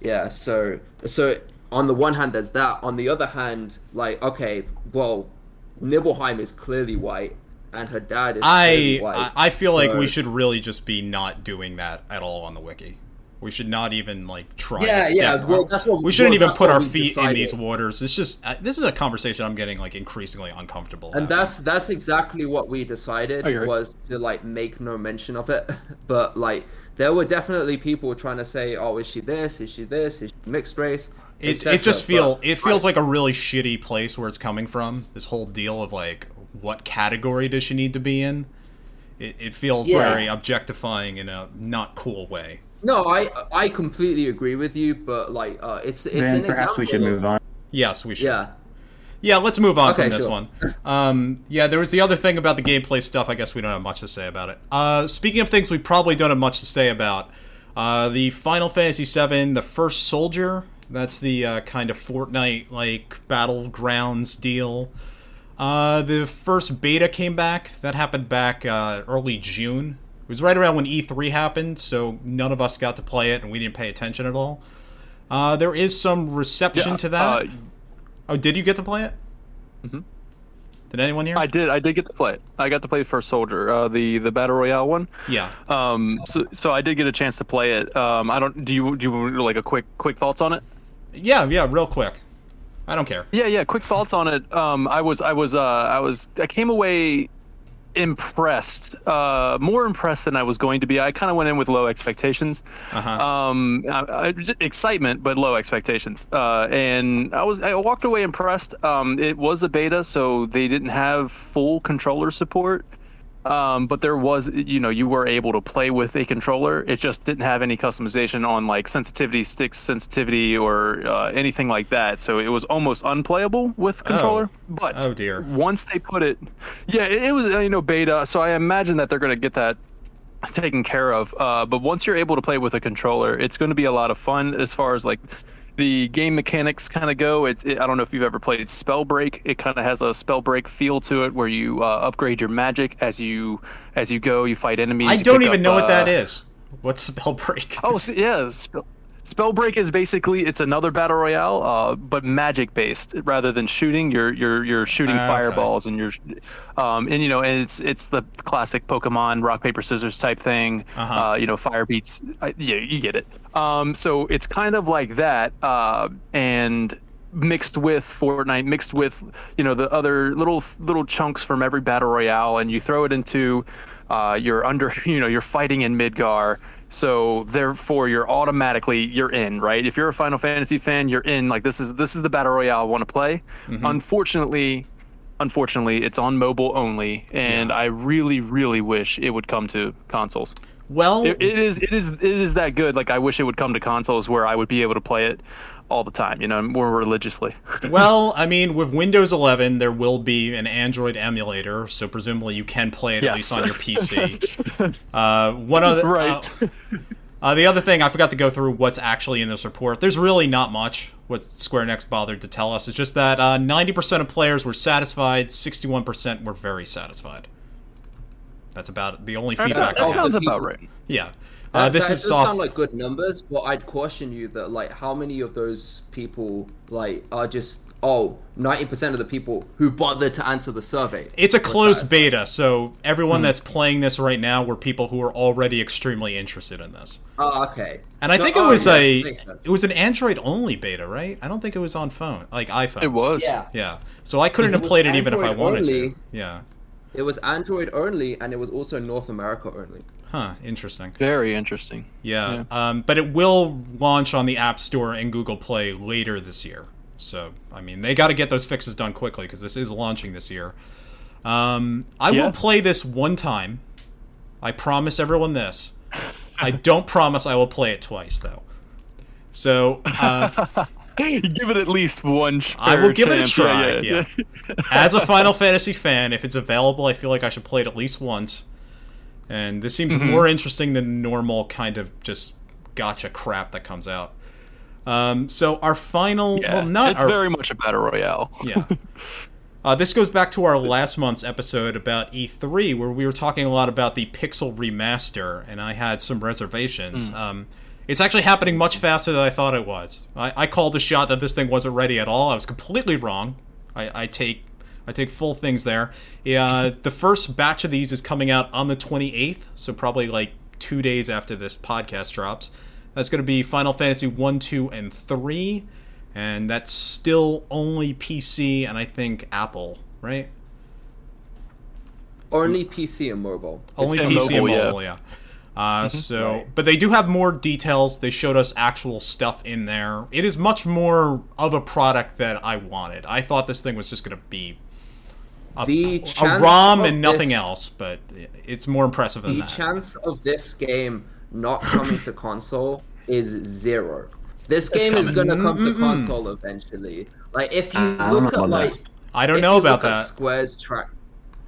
Yeah, so so on the one hand there's that. On the other hand, like okay, well, Nibelheim is clearly white, and her dad is clearly
I
white.
I I feel like we should really just be not doing that at all on the wiki. We should not even like try.
Yeah,
to step
yeah, well, that's what-
we shouldn't
well,
even put our
we
feet in these waters. It's just uh, this is a conversation I'm getting like increasingly uncomfortable.
And
having.
that's that's exactly what we decided
I
was to like make no mention of it. But like there were definitely people trying to say, "Oh, is she this? Is she this? Is she mixed race?"
It, it just feel
but
it feels
I-
like a really shitty place where it's coming from. This whole deal of like what category does she need to be in? It, it feels
Yeah.
very objectifying in a not cool way.
No, I I completely agree with you, but like uh, it's it's
Then
an
perhaps
example
we should move on.
Yes, we should.
Yeah,
Yeah, let's move on
Okay,
from this
sure.
one. Um, yeah, there was the other thing about the gameplay stuff. I guess we don't have much to say about it. Uh, speaking of things we probably don't have much to say about, uh, the Final Fantasy VII, the First Soldier. That's the uh, kind of Fortnite like battlegrounds deal. Uh, the first beta came back. That happened back uh, early June. It was right around when E3 happened, so none of us got to play it, and we didn't pay attention at all. Uh, there is some reception to that.
Uh,
Oh, did you get to play it?
Mhm.
Did anyone here?
I did. I did get to play it. I got to play First Soldier, uh, the the battle royale one.
yeah.
Um, so so I did get a chance to play it. Um, I don't. Do you do you want like a quick quick thoughts on it?
Yeah, yeah, real quick. I don't care.
Yeah, yeah. Quick thoughts on it. Um, I was, I was, uh, I was, I came away impressed, uh, more impressed than I was going to be. I kind of went in with low expectations,
Uh-huh.
um, I, I, excitement, but low expectations. Uh, and I was, I walked away impressed. Um, it was a beta, so they didn't have full controller support. Um, but there was, you know, you were able to play with a controller. It just didn't have any customization on like sensitivity, stick sensitivity, or uh, anything like that. So it was almost unplayable with controller. But
Oh, dear.
once they put it, yeah, it, it was uh, you know beta. So I imagine that they're going to get that taken care of. Uh, but once you're able to play with a controller, it's going to be a lot of fun as far as like the game mechanics kind of go. It, it, I don't know if you've ever played Spellbreak. It kind of has a Spellbreak feel to it, where you uh, upgrade your magic as you as you go. You fight enemies.
I don't even
up,
know what that is.
uh,
is. What's spell break?
Oh so, yeah, spell, Spellbreak is basically it's another battle royale, uh, but magic based rather than shooting. You're you're you're shooting
Ah, okay.
fireballs and you're, um, and you know, and it's it's the classic Pokemon rock paper scissors type thing.
Uh-huh.
Uh, you know, fire beats. I, yeah, you get it. Um, so it's kind of like that, uh, and mixed with Fortnite, mixed with you know the other little little chunks from every battle royale, and you throw it into uh, you're under you know you're fighting in Midgar. So therefore, you're automatically you're in, right? If you're a Final Fantasy fan, you're in. Like this is this is the battle royale I want to play. Mm-hmm. Unfortunately, unfortunately, it's on mobile only, and I really, really wish it would come to consoles.
Well,
It, it is it is it is that good. Like I wish it would come to consoles where I would be able to play it all the time, you know, more religiously.
well, I mean, with Windows 11, there will be an Android emulator, so presumably you can play it at least on your PC. uh, one other,
Right.
Uh, uh, the other thing, I forgot to go through what's actually in this report. There's really not much what Square Enix bothered to tell us. It's just that uh, 90% of players were satisfied, 61% were very satisfied. That's about the only feedback.
that
I
sounds about right.
Yeah.
That,
Uh, this
that
is
does
soft.
sound like good numbers, but I'd caution you that like how many of those people like are just oh 90% of the people who bothered to answer the survey.
It's a
were
closed beta, so everyone that's playing this right now were people who are already extremely interested in this.
Oh, okay.
And I think it
oh,
was
yeah,
a
makes
it was an Android only beta, right? I don't think it was on phone, like iPhone.
It was.
yeah.
Yeah. So I couldn't have
was
played it even if I wanted
only.
to. Yeah.
It was Android only, and it was also North America only.
Huh. Interesting.
Very interesting.
Yeah. Um, but it will launch on the App Store and Google Play later this year. So I mean, they got to get those fixes done quickly because this is launching this year. Um, I
Yeah.
will play this one time. I promise everyone this. I don't promise I will play it twice though. So uh,
Give it at least one.
I will give it a try. Yeah, As a Final Fantasy fan, if it's available, I feel like I should play it at least once. And this seems
Mm-hmm.
more interesting than normal kind of just gotcha crap that comes out. Um, so our final,
Yeah,
well, not
it's
our,
very much a battle royale.
yeah. Uh, this goes back to our last month's episode about E3, where we were talking a lot about the Pixel remaster, and I had some reservations. Um, it's actually happening much faster than I thought it was. I, I called a shot that this thing wasn't ready at all. I was completely wrong. I, I take I take full things there. Uh, the first batch of these is coming out on the 28th, so probably like two days after this podcast drops. That's going to be Final Fantasy 1, 2, and 3 and that's still only PC and I think Apple, right?
Only PC and mobile.
Only
and
PC and
mobile, yeah.
mobile, yeah. Uh, so, but they do have more details. They showed us actual stuff in there. It is much more of a product that I wanted. I thought this thing was just going to be a,
The
a
chance
ROM and nothing
this-
else, but it's more impressive than
The
that.
The chance of this game not coming to console is zero. This game is gonna come to console eventually. Like if you
I
look at like
that.
I don't
if
know about
look
that.
Square's track.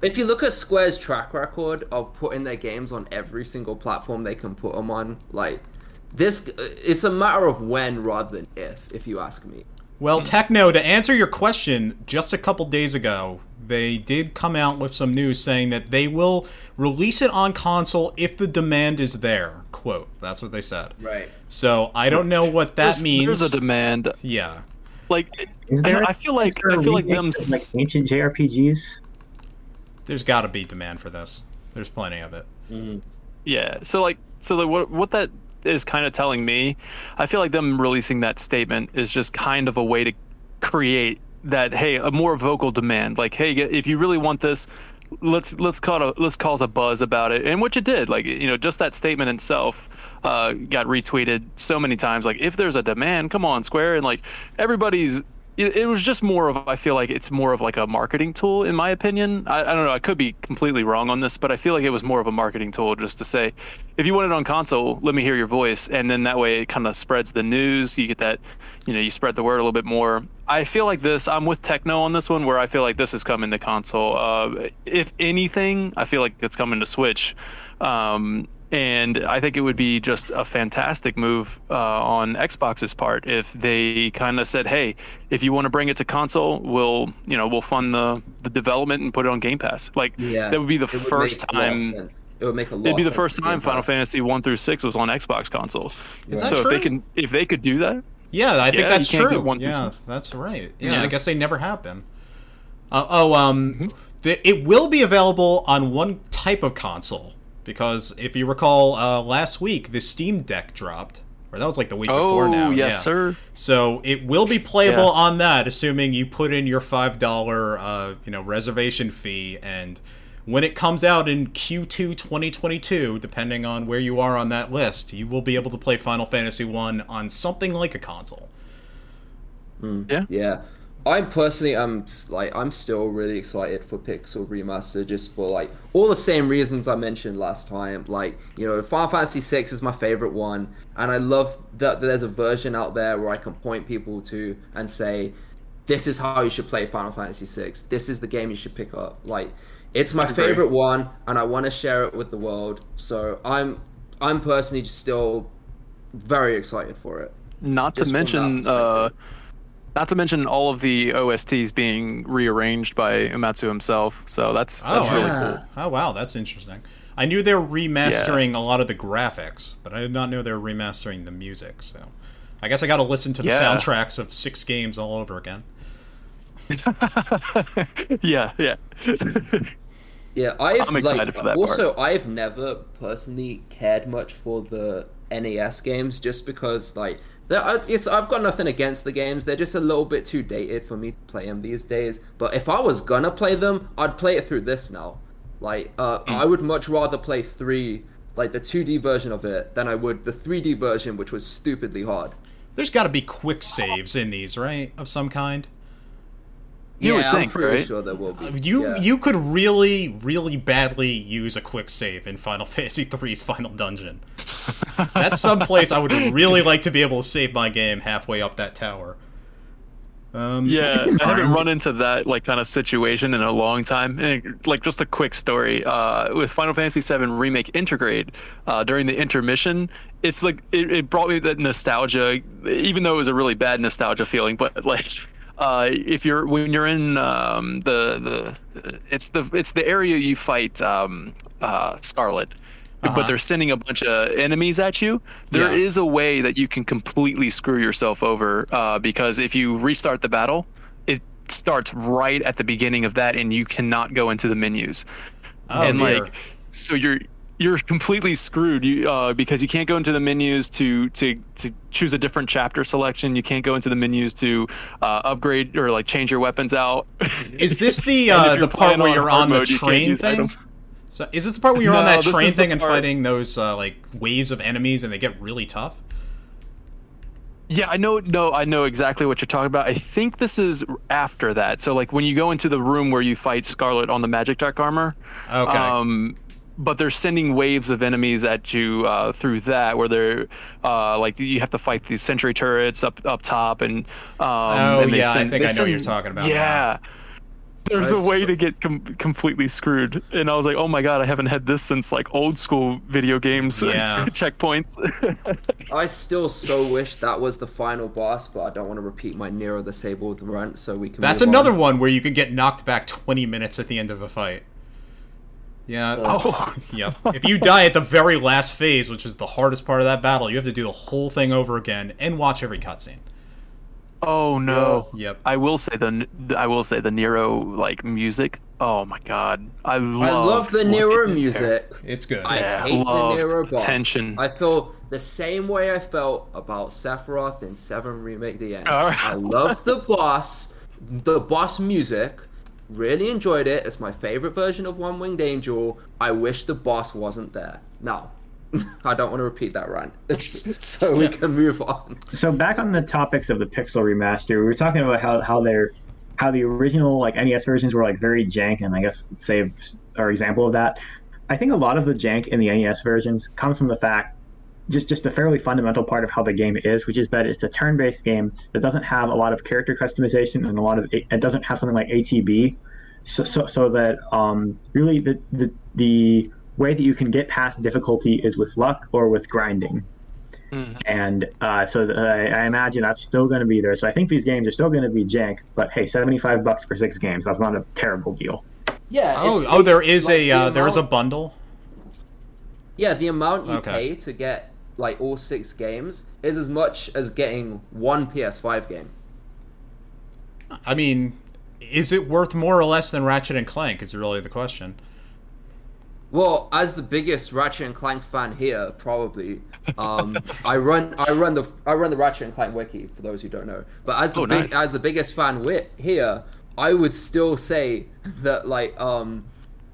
If you look at Square's track record of putting their games on every single platform they can put them on, like this, uh, it's a matter of when rather than if. If you ask me.
Well, Techno, to answer your question, just a couple days ago, they did come out with some news saying that they will release it on console if the demand is there. Quote. That's what they said.
Right.
So I don't know what that
There's-
means.
There's a demand.
yeah.
Like,
Is there?
I feel like
is there a
I feel like them.
like ancient JRPGs.
There's got to be demand for this. There's plenty of it.
Yeah. So like so like what what that is kind of telling me, I feel like them releasing that statement is just kind of a way to create that hey a more vocal demand like hey if you really want this let's let's call a let's cause a buzz about it and which it did like you know just that statement itself uh, got retweeted so many times like if there's a demand come on square and like everybody's it, it was just more of i feel like it's more of like a marketing tool in my opinion. I, I don't know i could be completely wrong on this but i feel like it was more of a marketing tool just to say if you want it on console let me hear your voice. And then that way it kind of spreads the news. You get that you know you spread the word a little bit more. I feel like this i'm with techno on this one where i feel like this is coming to console. Uh, if anything i feel like it's coming to switch. Um, and I think it would be just a fantastic move uh, on Xbox's part if they kind of said, "Hey, if you want to bring it to console, we'll you know we'll fund the the development and put it on Game Pass." Like
Yeah.
that would be the
It would
first
make a lot of
time.
It would make a lot.
It'd be the first time Final Fantasy one through six was on Xbox consoles.
Is that
so
true?
if they can, if they could do that,
Yeah, I think
Yeah,
that's true.
one
yeah,
six.
that's right. Yeah,
Yeah.
I guess they never have been. Uh, oh, um,
Mm-hmm.
the, it will be available on one type of console because if you recall, uh, last week the Steam Deck dropped, or that was like the week before
oh
now.
yes,
yeah.
sir.
So it will be playable
Yeah.
on that, assuming you put in your five dollar, uh, you know, reservation fee, and when it comes out in Q2 2022, depending on where you are on that list, you will be able to play Final Fantasy One on something like a console.
Yeah. Yeah, I personally am s- like I'm still really excited for Pixel Remaster just for like all the same reasons I mentioned last time. Like you know, Final Fantasy VI is my favorite one, and I love that there's a version out there where I can point people to and say, "This is how you should play Final Fantasy VI. This is the game you should pick up." Like it's my favorite one, and I want to share it with the world. So I'm I'm personally just still very excited for it.
Not to
Just from that
mention, uh,
perspective.
Not to mention all of the OSTs being rearranged by Uematsu himself. So that's oh, that's
oh,
really
yeah.
cool.
Oh wow, that's interesting. I knew they were remastering a lot of the graphics, but I did not know they were remastering the music. So, I guess I got to listen to the
Yeah.
soundtracks of six games all over again.
yeah, yeah.
Yeah, I've
I'm excited
like,
for that
Also, I've never personally cared much for the NES games, just because like they're- it's I've got nothing against the games. They're just a little bit too dated for me to play them these days. But if I was gonna play them, I'd play it through this now. Like, uh,
Hmm.
I would much rather play three, like the 2D version of it, than I would the 3D version, which was stupidly hard.
There's got to be quick saves in these, right, of some kind.
You
yeah,
would
I'm pretty
right?
sure there will be.
You
yeah.
you could really really badly use a quick save in Final Fantasy III's Final Dungeon. That's some place I would really like to be able to save my game halfway up that tower. Um,
Yeah, I haven't run into that like kind of situation in a long time. And, like just a quick story uh, with Final Fantasy VII Remake Intergrade uh, during the intermission. It's like it, it brought me that nostalgia, even though it was a really bad nostalgia feeling. But like, uh, if you're when you're in um, the the it's the it's the area you fight um, uh, Scarlet.
Uh-huh.
But they're sending a bunch of enemies at you. There is
Yeah.
a way that you can completely screw yourself over uh, because if you restart the battle, it starts right at the beginning of that, and you cannot go into the menus.
Oh,
and
dear.
like, so you're you're completely screwed you, uh, because you can't go into the menus to to to choose a different chapter selection. You can't go into the menus to uh, upgrade or like change your weapons out.
Is this the uh, the part where you're
hard
on the
mode,
train thing?
items.
So is this the part where you're on that train thing and fighting those uh, like waves of enemies and they get really tough?
Yeah, I know. No, I know exactly what you're talking about. I think this is after that. So, like when you go into the room where you fight Scarlet on the Magic Dark armor.
Okay.
Um, but they're sending waves of enemies at you uh, through that, where they're uh, like you have to fight these sentry turrets up up top, and um,
Oh,
and they
yeah, I think I know what you're talking about now.
Yeah. There's a way to get com- completely screwed, and I was like, "Oh my god, I haven't had this since like old school video games
Yeah.
checkpoints."
I still so wish that was the final boss, but I don't want to repeat my Nero the Sabled rant, so we can.
That's another
on.
one where you can get knocked back 20 minutes at the end of a fight. Yeah.
Oh.
yep. If you die at the very last phase, which is the hardest part of that battle, you have to do the whole thing over again and watch every cutscene.
Oh no.
Yep.
I will say the I will say the Nero like music. Oh my god. I love
I love the Nero
they did
music.
It's good.
I
Yeah,
hate the Nero boss.
tension.
I feel the same way I felt about Sephiroth in Seven Remake the End.
Alright.
I love the boss, the boss music. Really enjoyed it. It's my favorite version of One Winged Angel. I wish the boss wasn't there. No, I don't want to repeat that rant. so we can move on.
So back on the topics of the Pixel remaster, we were talking about how how they're how the original like NES versions were like very jank, and I guess save our example of that. I think a lot of the jank in the NES versions comes from the fact just just a fairly fundamental part of how the game is, which is that it's a turn-based game that doesn't have a lot of character customization and a lot of it doesn't have something like ATB, so so, so that um, really the, the the way that you can get past difficulty is with luck or with grinding
Mhm.
and uh, so th- I, I imagine that's still going to be there. So I think these games are still going to be jank, but hey, seventy-five bucks for six games—that's not a terrible deal.
Yeah.
oh, oh, there is
like
a
the
uh, there is a bundle.
Yeah, the amount you
Okay.
pay to get like all six games is as much as getting one PS5 game.
I mean, is it worth more or less than Ratchet and Clank? Is really the question.
Well, as the biggest Ratchet and Clank fan here, probably, um, I run I run the I run the Ratchet and Clank wiki for those who don't know. But as the
Oh,
big
nice.
as the biggest fan wi- here, I would still say that like um,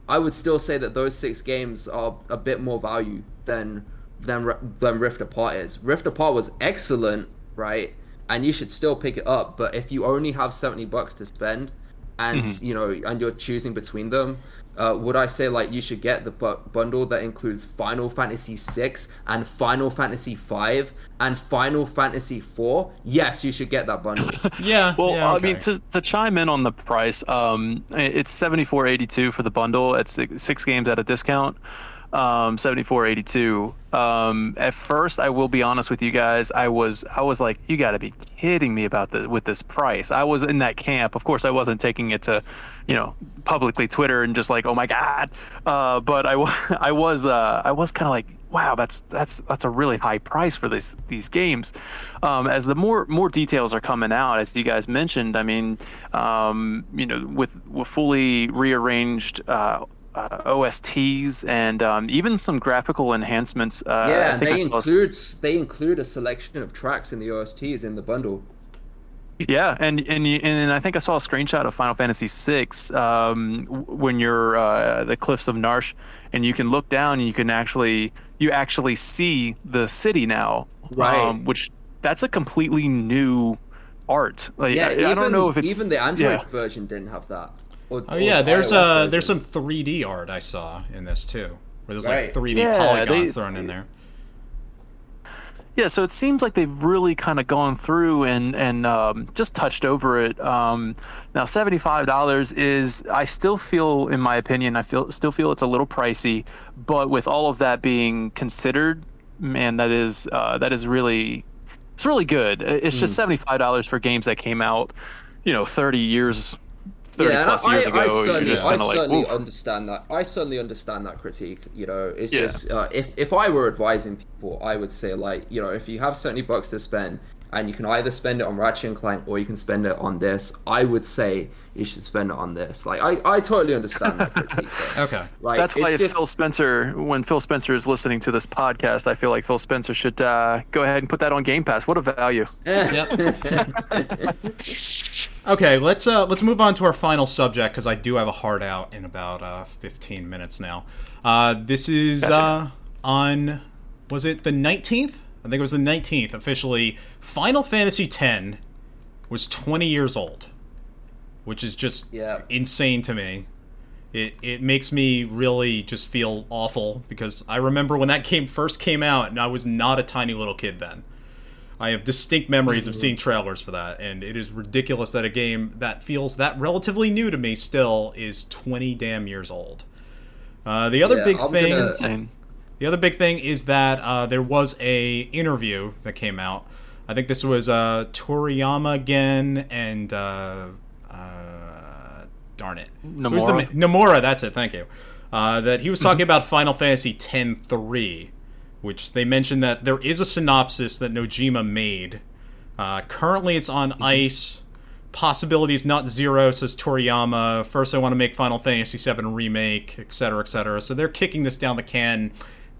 I would still say that those six games are a bit more value than than than Rift Apart is. Rift Apart was excellent, right? And you should still pick it up. But if you only have seventy bucks to spend, and
Mm-hmm.
you know, and you're choosing between them, uh, would I say like you should get the bu- bundle that includes Final Fantasy VI and Final Fantasy V and Final Fantasy IV? Yes, you should get that bundle.
Yeah.
Well,
yeah,
I mean, to, to chime in on the price, um, it's seventy four eighty two for the bundle. It's six, six games at a discount. Um, seventy four eighty two. Um, at first, I will be honest with you guys. I was I was like, you got to be kidding me about the with this price. I was in that camp. Of course, I wasn't taking it to, you know, publicly Twitter and just like, oh my god. Uh, but I I was uh, I was kind of like, wow, that's that's that's a really high price for this these games. Um, as the more more details are coming out, as you guys mentioned, I mean, um, you know, with with fully rearranged. Uh, uh, OSTs and um, even some graphical enhancements. Uh,
yeah,
I think
they include they include a selection of tracks in the OSTs in the bundle.
Yeah, and and and I think I saw a screenshot of Final Fantasy VI um, when you're uh, the cliffs of Narshe, and you can look down and you can actually you actually see the city now,
Right.
Um, which that's a completely new art. Like,
Yeah,
I,
even,
I don't know if it's
even the Android
yeah.
version didn't have that. Or,
Oh yeah, there's
iOS
uh
version.
there's some 3D art I saw in this too, where there's
Right.
like 3D
Yeah,
polygons
they-
thrown in there.
Yeah, so it seems like they've really kind of gone through and and um, just touched over it. Um, now, seventy five dollars is I still feel, in my opinion, I feel still feel it's a little pricey. But with all of that being considered, man, that is uh, that is really it's really good. It's just seventy five dollars for games that came out, you know, thirty years, thirty
yeah,
plus
I,
years ago.
I
You're
certainly,
just kind of like,
certainly
"Oof."
understand that. I certainly understand that critique. You know, it's
Yeah.
just uh, if if I were advising people, I would say like, you know, if you have seventy bucks to spend and you can either spend it on Ratchet and Clank or you can spend it on this, I would say you should spend it on this. Like, I, I totally understand that critique.
Okay.
Like,
That's why
it's
if
just,
Phil Spencer, when Phil Spencer is listening to this podcast, I feel like Phil Spencer should uh, go ahead and put that on Game Pass. What a value!
Yep. okay, let's uh let's move on to our final subject because I do have a hard out in about uh 15 minutes now. Uh, this is uh on was it the 19th? I think it was the 19th officially. Final Fantasy X was 20 years old, which is just
Yeah.
insane to me. It, it makes me really just feel awful because I remember when that game first came out and I was not a tiny little kid then. I have distinct memories of seeing trailers for that, and it is ridiculous that a game that feels that relatively new to me still is 20 damn years old. Uh, the other
Yeah,
big
I'm
thing,
gonna-
Insane.
The other big thing is that uh, there was a interview that came out. I think this was uh, Toriyama again, and uh, uh, darn it, Who's the
Nomura.
ma- Nomura, that's it. Thank you. Uh, that he was talking about Final Fantasy X-3, which they mentioned that there is a synopsis that Nojima made. Uh, currently, it's on ice. Possibilities not zero, says Toriyama. First, I want to make Final Fantasy VII remake, etc., etc. So they're kicking this down the can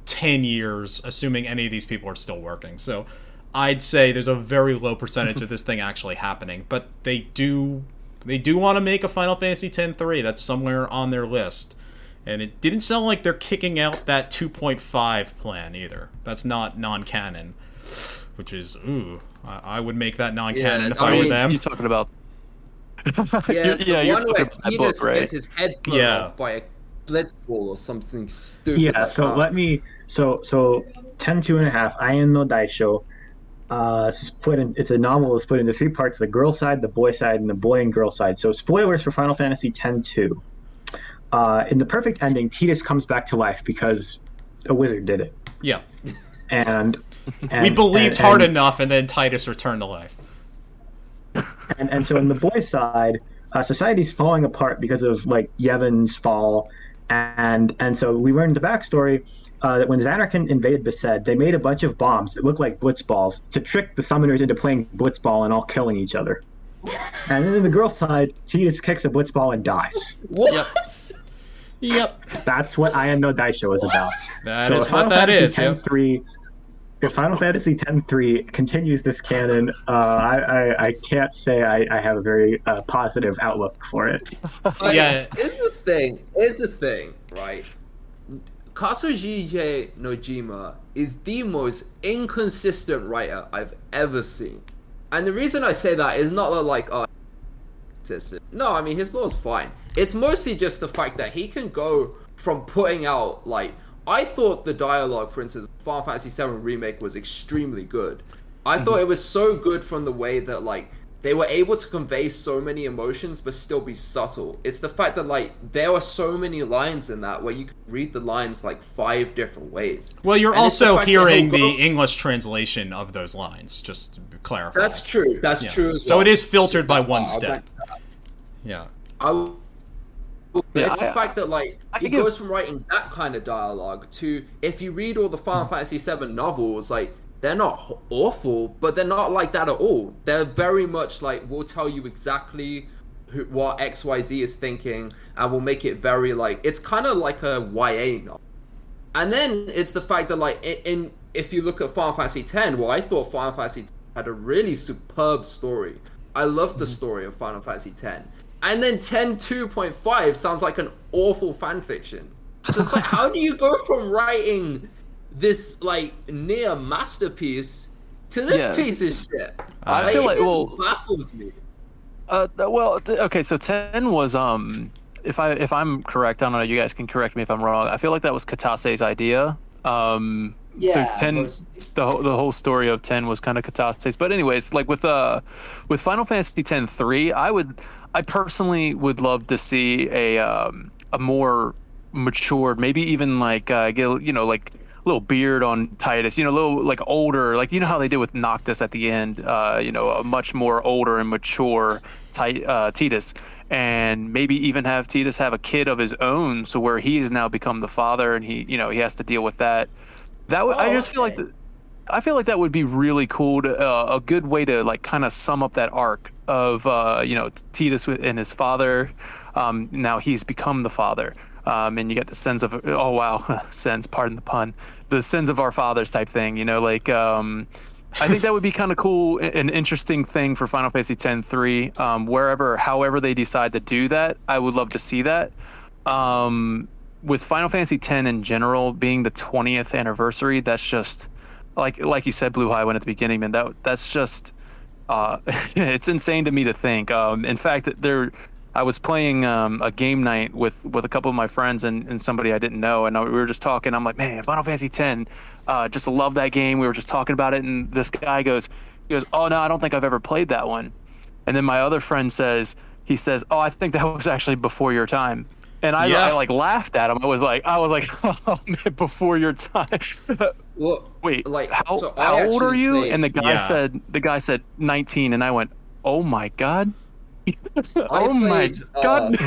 ten years, assuming any of these people are still working. So I'd say there's a very low percentage of this thing actually happening, but they do they do want to make a Final Fantasy X-3. That's somewhere on their list. And it didn't sound like they're kicking out that 2.5 plan either. That's not non-canon, which is ooh. I, I would make that non-canon
Yeah,
if
I
I, were
mean,
them.
You're talking about?
Yeah,
You're-
the
yeah, you're
one
talking
where
about that
Tidus
book, right?
gets his head blown
Yeah.
off by a blitzball or something stupid.
Yeah,
like
so
that.
let me so so ten two and a half, Eien no Daisho. Uh it's split in, it's a novel that's split into three parts, the girl side, the boy side, and the boy and girl side. So spoilers for Final Fantasy X 2. Uh, in the perfect ending, Tidus comes back to life because a wizard did it.
yeah,
And, and
we believed
and-
hard
and-
enough, and then Tidus returned to life.
and and so in the boy side, uh, society's falling apart because of like Yevon's fall, and and so we learned the backstory. Uh, that when Zanarkand invaded Besaid, they made a bunch of bombs that looked like blitz balls to trick the summoners into playing blitzball and all killing each other. And then on the girl side, Tidus kicks a blitzball and dies.
What?
Yep.
That's what Eien no Daisho is about.
That
so
is
if
what
Final
that
Fantasy
is. Yep.
10-3 if Final Fantasy X-3 continues this canon, uh, I, I, I can't say I, I have a very uh, positive outlook for it.
Like,
Yeah.
Here's the thing. Here's the thing, right? Kazushige Nojima is the most inconsistent writer I've ever seen. And the reason I say that is not that, like, oh, consistent. No, I mean, his law's fine. It's mostly just the fact that he can go from putting out, like, I thought the dialogue, for instance, Final Fantasy VII Remake was extremely good. I thought mm-hmm. it was so good from the way that, like, they were able to convey so many emotions but still be subtle. It's the fact that like there are so many lines in that where you can read the lines like five different ways.
Well, you're
And it's the
also hearing
he'll
the English translation of those lines, just to clarify.
That's true. That's
Yeah.
true as
So
well.
it is filtered by one
grant
step.
that.
Yeah.
I w-
Yeah,
it's the fact that like
I
he
give-
goes from writing that kind of dialogue to if you read all the Final hmm. Fantasy VII novels, like they're not awful, but they're not like that at all. They're very much like we'll tell you exactly who, what X Y Z is thinking, and we'll make it very like it's kind of like a YA novel. And then it's the fact that like in, in if you look at Final Fantasy X, well, I thought Final Fantasy X had a really superb story. I loved the mm-hmm. story of Final Fantasy X. And then 10 2.5 sounds like an awful fan fiction. So it's like, how do you go from writing this like near masterpiece to this
Yeah.
piece of shit?
I
like,
feel
it
like-
just
well-
baffles me.
Uh, well, okay. So ten was um, if I if I'm correct, I don't know. You guys can correct me if I'm wrong. I feel like that was Kitase's idea. Um, so ten, the whole- the whole story of ten was kind of Kitase's. But anyways, like with uh, with Final Fantasy X three, I would, I personally would love to see a um a more matured, maybe even like uh, get you know like little beard on Tidus, you know, a little like older, like you know how they did with Noctis at the end, uh, you know, a much more older and mature Ti- uh, Tidus, and maybe even have Tidus have a kid of his own, so where he's now become the father, and he, you know, he has to deal with that. That would, I
Oh,
just feel like, the, I feel like that would be really cool, to, uh, a good way to like kind of sum up that arc of, uh, you know, Tidus and his father. Um, now he's become the father. Um, and you get the sins of oh wow sins pardon the pun the sins of our fathers type thing you know like um, I think that would be kind of cool an interesting thing for Final Fantasy X 3 um, wherever however they decide to do that I would love to see that um, with Final Fantasy X in general being the 20th anniversary that's just like like you said BlueHighwind at the beginning man that that's just uh, it's insane to me to think. Um, in fact, there, I was playing um, a game night with with a couple of my friends and, and somebody I didn't know, and I, we were just talking. I'm like, man, Final Fantasy X, uh, just love that game. We were just talking about it, and this guy goes, he goes, oh no, I don't think I've ever played that one. And then my other friend says, he says, oh, I think that was actually before your time. And I,
Yeah.
I like laughed at him. I was like, I was like, oh man, before your time.
Well,
Wait,
Like,
how,
so
how old are you?
played-
And the guy
Yeah.
said, the guy said 19, and I went, oh my god, oh
I
my
played, uh,
god.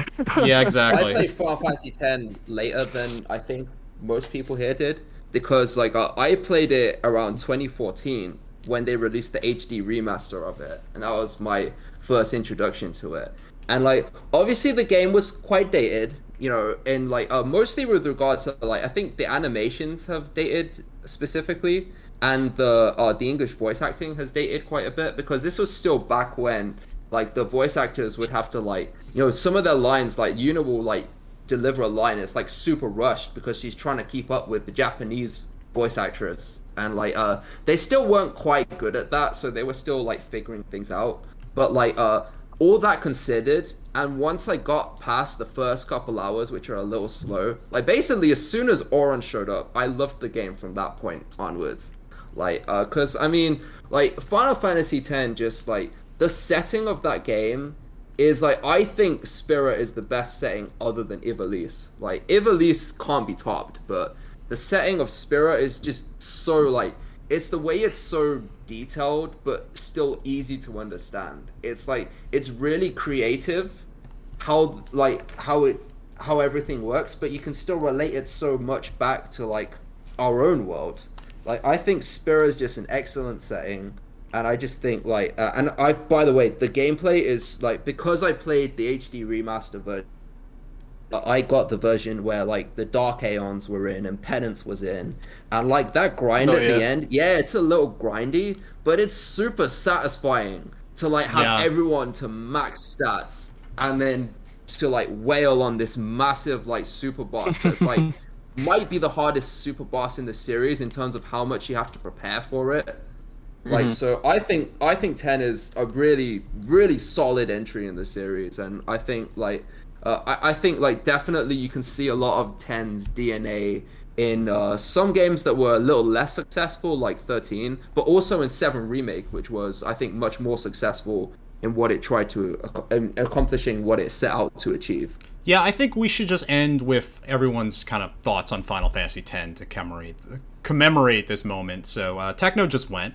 Yeah,
I
exactly.
played Final Fantasy X later than I think most people here did because like uh, I played it around 2014 when they released the HD remaster of it, and that was my first introduction to it. And like obviously the game was quite dated, you know, and like uh, mostly with regards to like I think the animations have dated specifically, and the uh, the English voice acting has dated quite a bit because this was still back when like the voice actors would have to like you know some of their lines like Yuna will like deliver a line it's like super rushed because she's trying to keep up with the Japanese voice actress. And like uh they still weren't quite good at that so they were still like figuring things out. But like uh all that considered and once I got past the first couple hours which are a little slow like basically as soon as Auron showed up I loved the game from that point onwards. Like uh because i mean like final fantasy x just like the setting of that game is like i think Spira is the best setting other than ivalice like ivalice can't be topped but the setting of Spira is just so like it's the way it's so detailed but still easy to understand. It's like it's really creative how like how it how everything works but you can still relate it so much back to like our own world. Like I think Spira is just an excellent setting, and I just think like, uh, and I by the way, the gameplay is like because I played the HD remaster version. I got the version where like the Dark Aeons were in and Penance was in, and like that grind
Oh,
at the end, yeah, it's a little grindy, but it's super satisfying to like have
Yeah.
everyone to max stats and then to like wail on this massive like super boss that's like might be the hardest super boss in the series in terms of how much you have to prepare for it. Like so I think I think 10 is a really really solid entry in the series and I think like uh, I, I think like definitely you can see a lot of 10's DNA in uh, some games that were a little less successful like 13 but also in 7 remake which was I think much more successful in what it tried to ac- in accomplishing what it set out to achieve.
Yeah, I think we should just end with everyone's kind of thoughts on Final Fantasy X to commemorate commemorate this moment. So uh, Techno just went.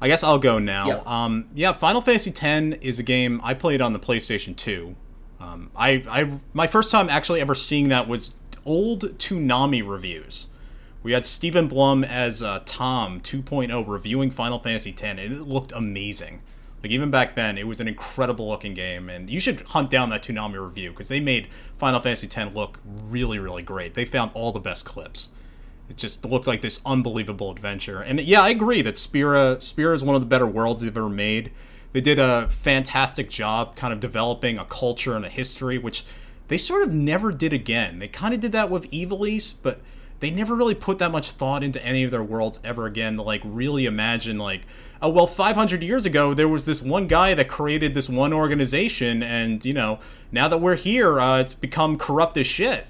I guess I'll go now.
Yep.
Um, yeah, Final Fantasy X is a game I played on the PlayStation 2. Um, I, I my first time actually ever seeing that was old Toonami reviews. We had Stephen Blum as uh, Tom 2.0 reviewing Final Fantasy X, and it looked amazing. Like even back then, it was an incredible looking game, and you should hunt down that Toonami review because they made Final Fantasy X look really, really great. They found all the best clips. It just looked like this unbelievable adventure. And yeah, I agree that Spira Spira is one of the better worlds they've ever made. They did a fantastic job kind of developing a culture and a history, which they sort of never did again. They kind of did that with Ivalice, but they never really put that much thought into any of their worlds ever again to like really imagine like oh well 500 years ago there was this one guy that created this one organization and you know now that we're here uh, it's become corrupt as shit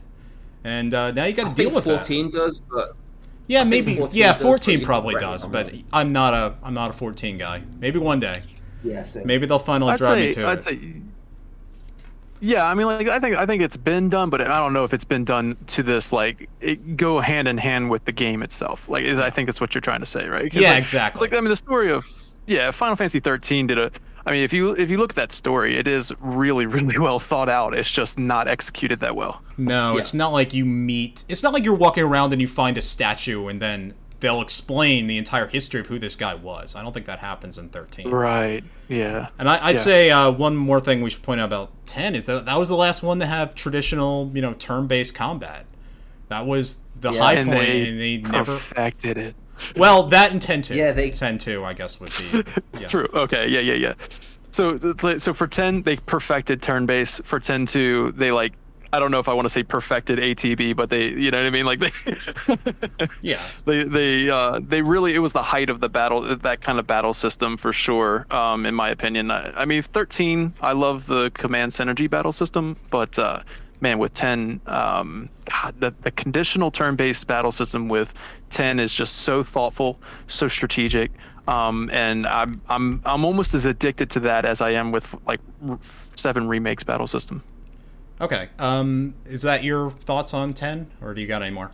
and uh, now you got to deal
think
with that
14 does, but
yeah,
think
maybe.
14
yeah,
does,
fourteen
you
probably does,
write
but
it
I'm not a I'm not a fourteen guy. Maybe one day.
yeah.
Maybe they'll finally
I'd
drive me to
I'd
it.
say yeah i mean like i think i think it's been done but i don't know if it's been done to this like it go hand in hand with the game itself like is i think that's what you're trying to say right?
Yeah,
like,
exactly.
it's like i mean the story of yeah final fantasy 13 did a i mean if you if you look at that story it is really really well thought out it's just not executed that well
no,
Yeah.
it's not like you meet. It's not like you're walking around and you find a statue and then they'll explain the entire history of who this guy was. I don't think that happens in thirteen.
right yeah
And I, I'd
Yeah.
say uh, one more thing we should point out about ten is that that was the last one to have traditional, you know, turn-based combat. That was the
Yeah,
high
and
point,
they,
and they never.
perfected it
Well, that and ten two.
Yeah, they-
ten two, I guess, would be. Yeah.
True. Okay. Yeah. Yeah. Yeah. So, so for ten, they perfected turn base. For ten two, they like. I don't know if I want to say perfected ATB, but they, you know what I mean? Like they,
Yeah.
they, they, uh, they really. It was the height of the battle, that kind of battle system for sure. Um, in my opinion, I, I mean, thirteen. I love the command synergy battle system, but uh, man, with ten, um, God, the the conditional turn-based battle system with ten is just so thoughtful, so strategic. Um, and I'm I'm I'm almost as addicted to that as I am with like seven remakes battle system.
Okay. Um, is that your thoughts on ten, or do you got any more?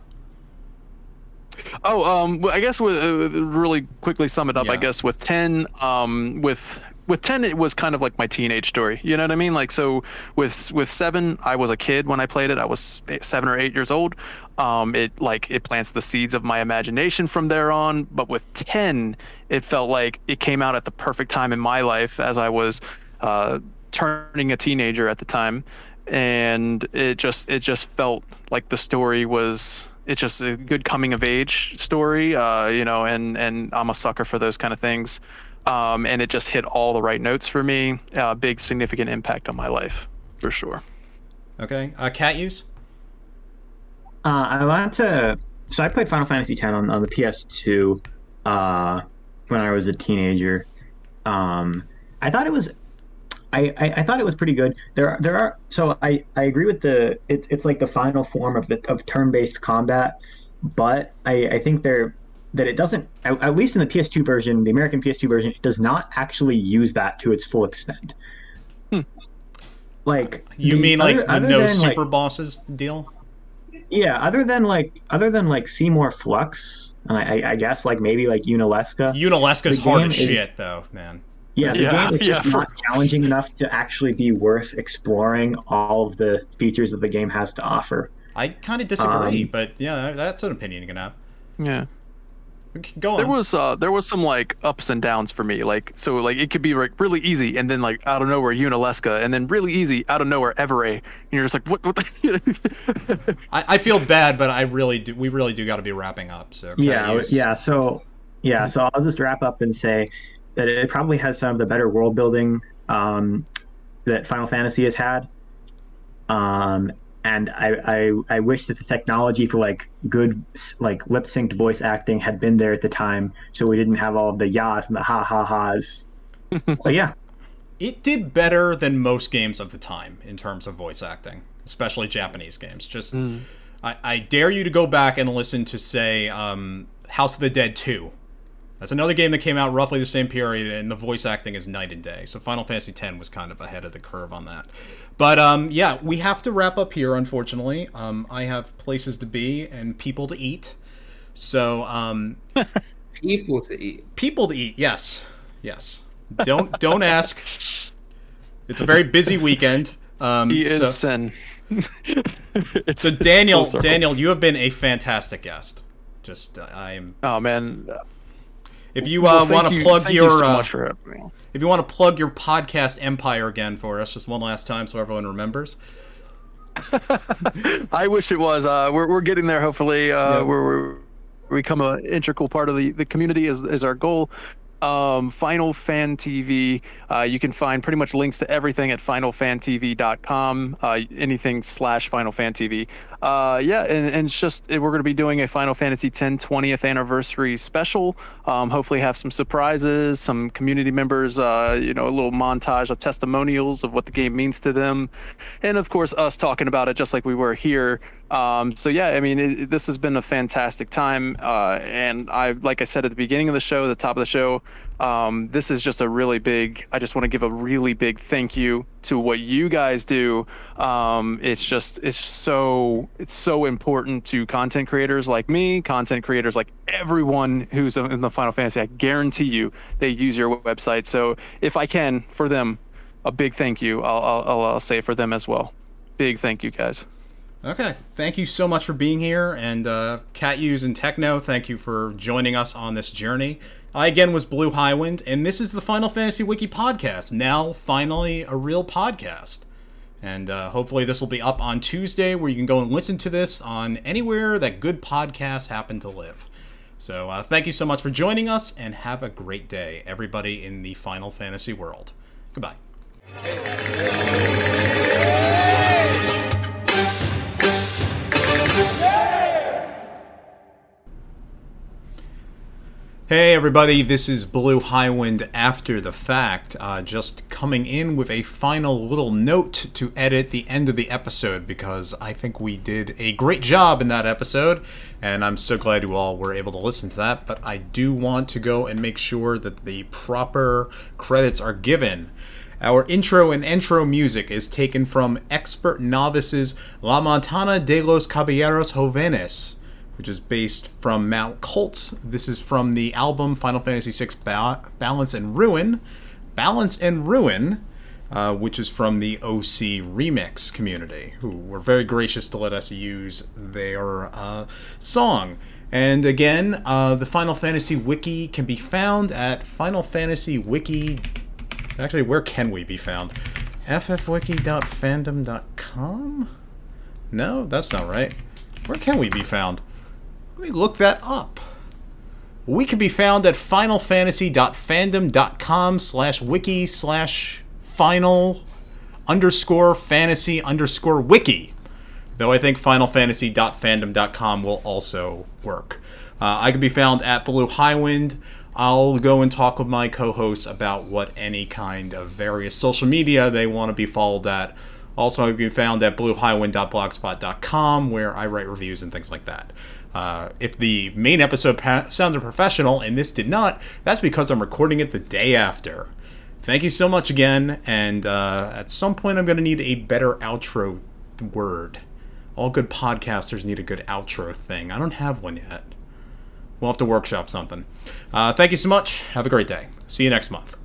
Oh, um, I guess with uh, really quickly sum it up. I guess with ten, um, with with ten, it was kind of like my teenage story. You know what I mean? Like so, with with seven, I was a kid when I played it. I was seven or eight years old. Um, it like it plants the seeds of my imagination from there on. But with ten, it felt like it came out at the perfect time in my life as I was uh, turning a teenager at the time and it just it just felt like the story was it's just a good coming of age story uh you know and and i'm a sucker for those kind of things um and it just hit all the right notes for me uh, big significant impact on my life for sure
Okay. Uh, Catuse.
Uh, I wanted to. So I played Final Fantasy X on, on the PS2 uh, when I was a teenager. Um, I thought it was. I, I, I thought it was pretty good. There are, there are so I, I agree with the it's it's like the final form of the of turn based combat, but I, I think there that it doesn't at, at least in the PS2 version, the American PS2 version, it does not actually use that to its full extent. Like
You
the-
mean like the
other
no
than, like-
super bosses deal?
yeah, other than like other than like Seymour Flux, and I, I- I guess like maybe like Yunalesca.
Yunalesca's
The
hard as
is-
shit, though, man.
yeah, the
Yeah,
game is just
yeah, for-
not challenging enough to actually be worth exploring all of the features that the game has to offer.
I kind of disagree,
Um,
but yeah, that's an opinion you can have.
Yeah.
Go on.
There was uh there was some like ups and downs for me. Like so like it could be like really easy and then like out of nowhere Yunalesca and then really easy out of nowhere Evrae and you're just like what what the
I, I feel bad, but I really do. We really do got to be wrapping up. So can
Yeah,
use-
yeah. So, yeah. So I'll just wrap up and say that it probably has some of the better world building um, that Final Fantasy has had. Um, and I, I, I wish that the technology for like good like lip synced voice acting had been there at the time, so we didn't have all of the yas and the ha ha ha's. but yeah,
It did better than most games of the time in terms of voice acting, especially Japanese games. Just, I, I dare you to go back and listen to, say, um, House of the Dead 2. That's another game that came out roughly the same period, and the voice acting is night and day. So Final Fantasy X was kind of ahead of the curve on that. But um, yeah, we have to wrap up here, unfortunately. Um, I have places to be and people to eat. So um,
People to eat.
people to eat yes yes don't don't ask it's a very busy weekend um
he
so,
is sin. it's,
so daniel
full
daniel you have been a fantastic guest just uh, i'm
Oh man.
If you uh,
thank
want to
you-
plug your
you so
uh,
for
if you want to plug your podcast empire again for us just one last time so everyone remembers
I wish it was. Uh, we're we're getting there. Hopefully, uh,
Yeah.
we're, we're we become an integral part of the the community is is our goal. Um, Final Fan TV. Uh, you can find pretty much links to everything at finalfantv.com. Uh, anything slash Final Fan TV. Uh, yeah, and, and it's just we're going to be doing a Final Fantasy X 20th anniversary special. Um, hopefully, have some surprises, some community members. Uh, you know, a little montage of testimonials of what the game means to them, and of course, us talking about it just like we were here. Um, so yeah, I mean, it- this has been a fantastic time, uh, and I, like I said at the beginning of the show, the top of the show, um, this is just a really big. I just want to give a really big thank you to what you guys do. Um, it's just, it's so, it's so important to content creators like me, content creators like everyone who's in the Final Fantasy. I guarantee you, they use your website. So if I can, for them, a big thank you. I'll, I'll, I'll, say for them as well. Big thank you, guys.
Okay, thank you so much for being here, and uh, Catuse and Techno, thank you for joining us on this journey. I again was BlueHighwind, and this is the Final Fantasy Wiki podcast. Now, finally, a real podcast, and uh, hopefully, this will be up on Tuesday, where you can go and listen to this on anywhere that good podcasts happen to live. So, uh, thank you so much for joining us, and have a great day, everybody in the Final Fantasy world. Goodbye. Hey everybody, this is BlueHighwind after the fact. Uh, just coming in with a final little note to edit the end of the episode because I think we did a great job in that episode, and I'm so glad you all were able to listen to that. But I do want to go and make sure that the proper credits are given. Our intro and intro music is taken from XPRTNovice's La Montana de los Caballeros Jovenes which is based from Mount Koltz. This is from the album Final Fantasy VI ba- Balance and Ruin. Balance and Ruin, uh, which is from the OC Remix community, who were very gracious to let us use their uh, song. And again, uh, the Final Fantasy Wiki can be found at Final Fantasy Wiki. Actually, where can we be found? ffwiki.fandom.com? No, that's not right. Where can we be found? Let me look that up. We can be found at finalfantasy.fandom.com slash wiki slash final underscore fantasy underscore wiki. Though I think finalfantasy.fandom.com will also work. Uh, I can be found at BlueHighwind. I'll go and talk with my co hosts about what any kind of various social media they want to be followed at. Also, I can be found at bluehighwind.blogspot.com where I write reviews and things like that. Uh, if the main episode pa- sounded professional and this did not, that's because I'm recording it the day after. Thank you so much again, and uh, at some point I'm going to need a better outro word. All good podcasters need a good outro thing. I don't have one yet. We'll have to workshop something. Uh, thank you so much. Have a great day. See you next month.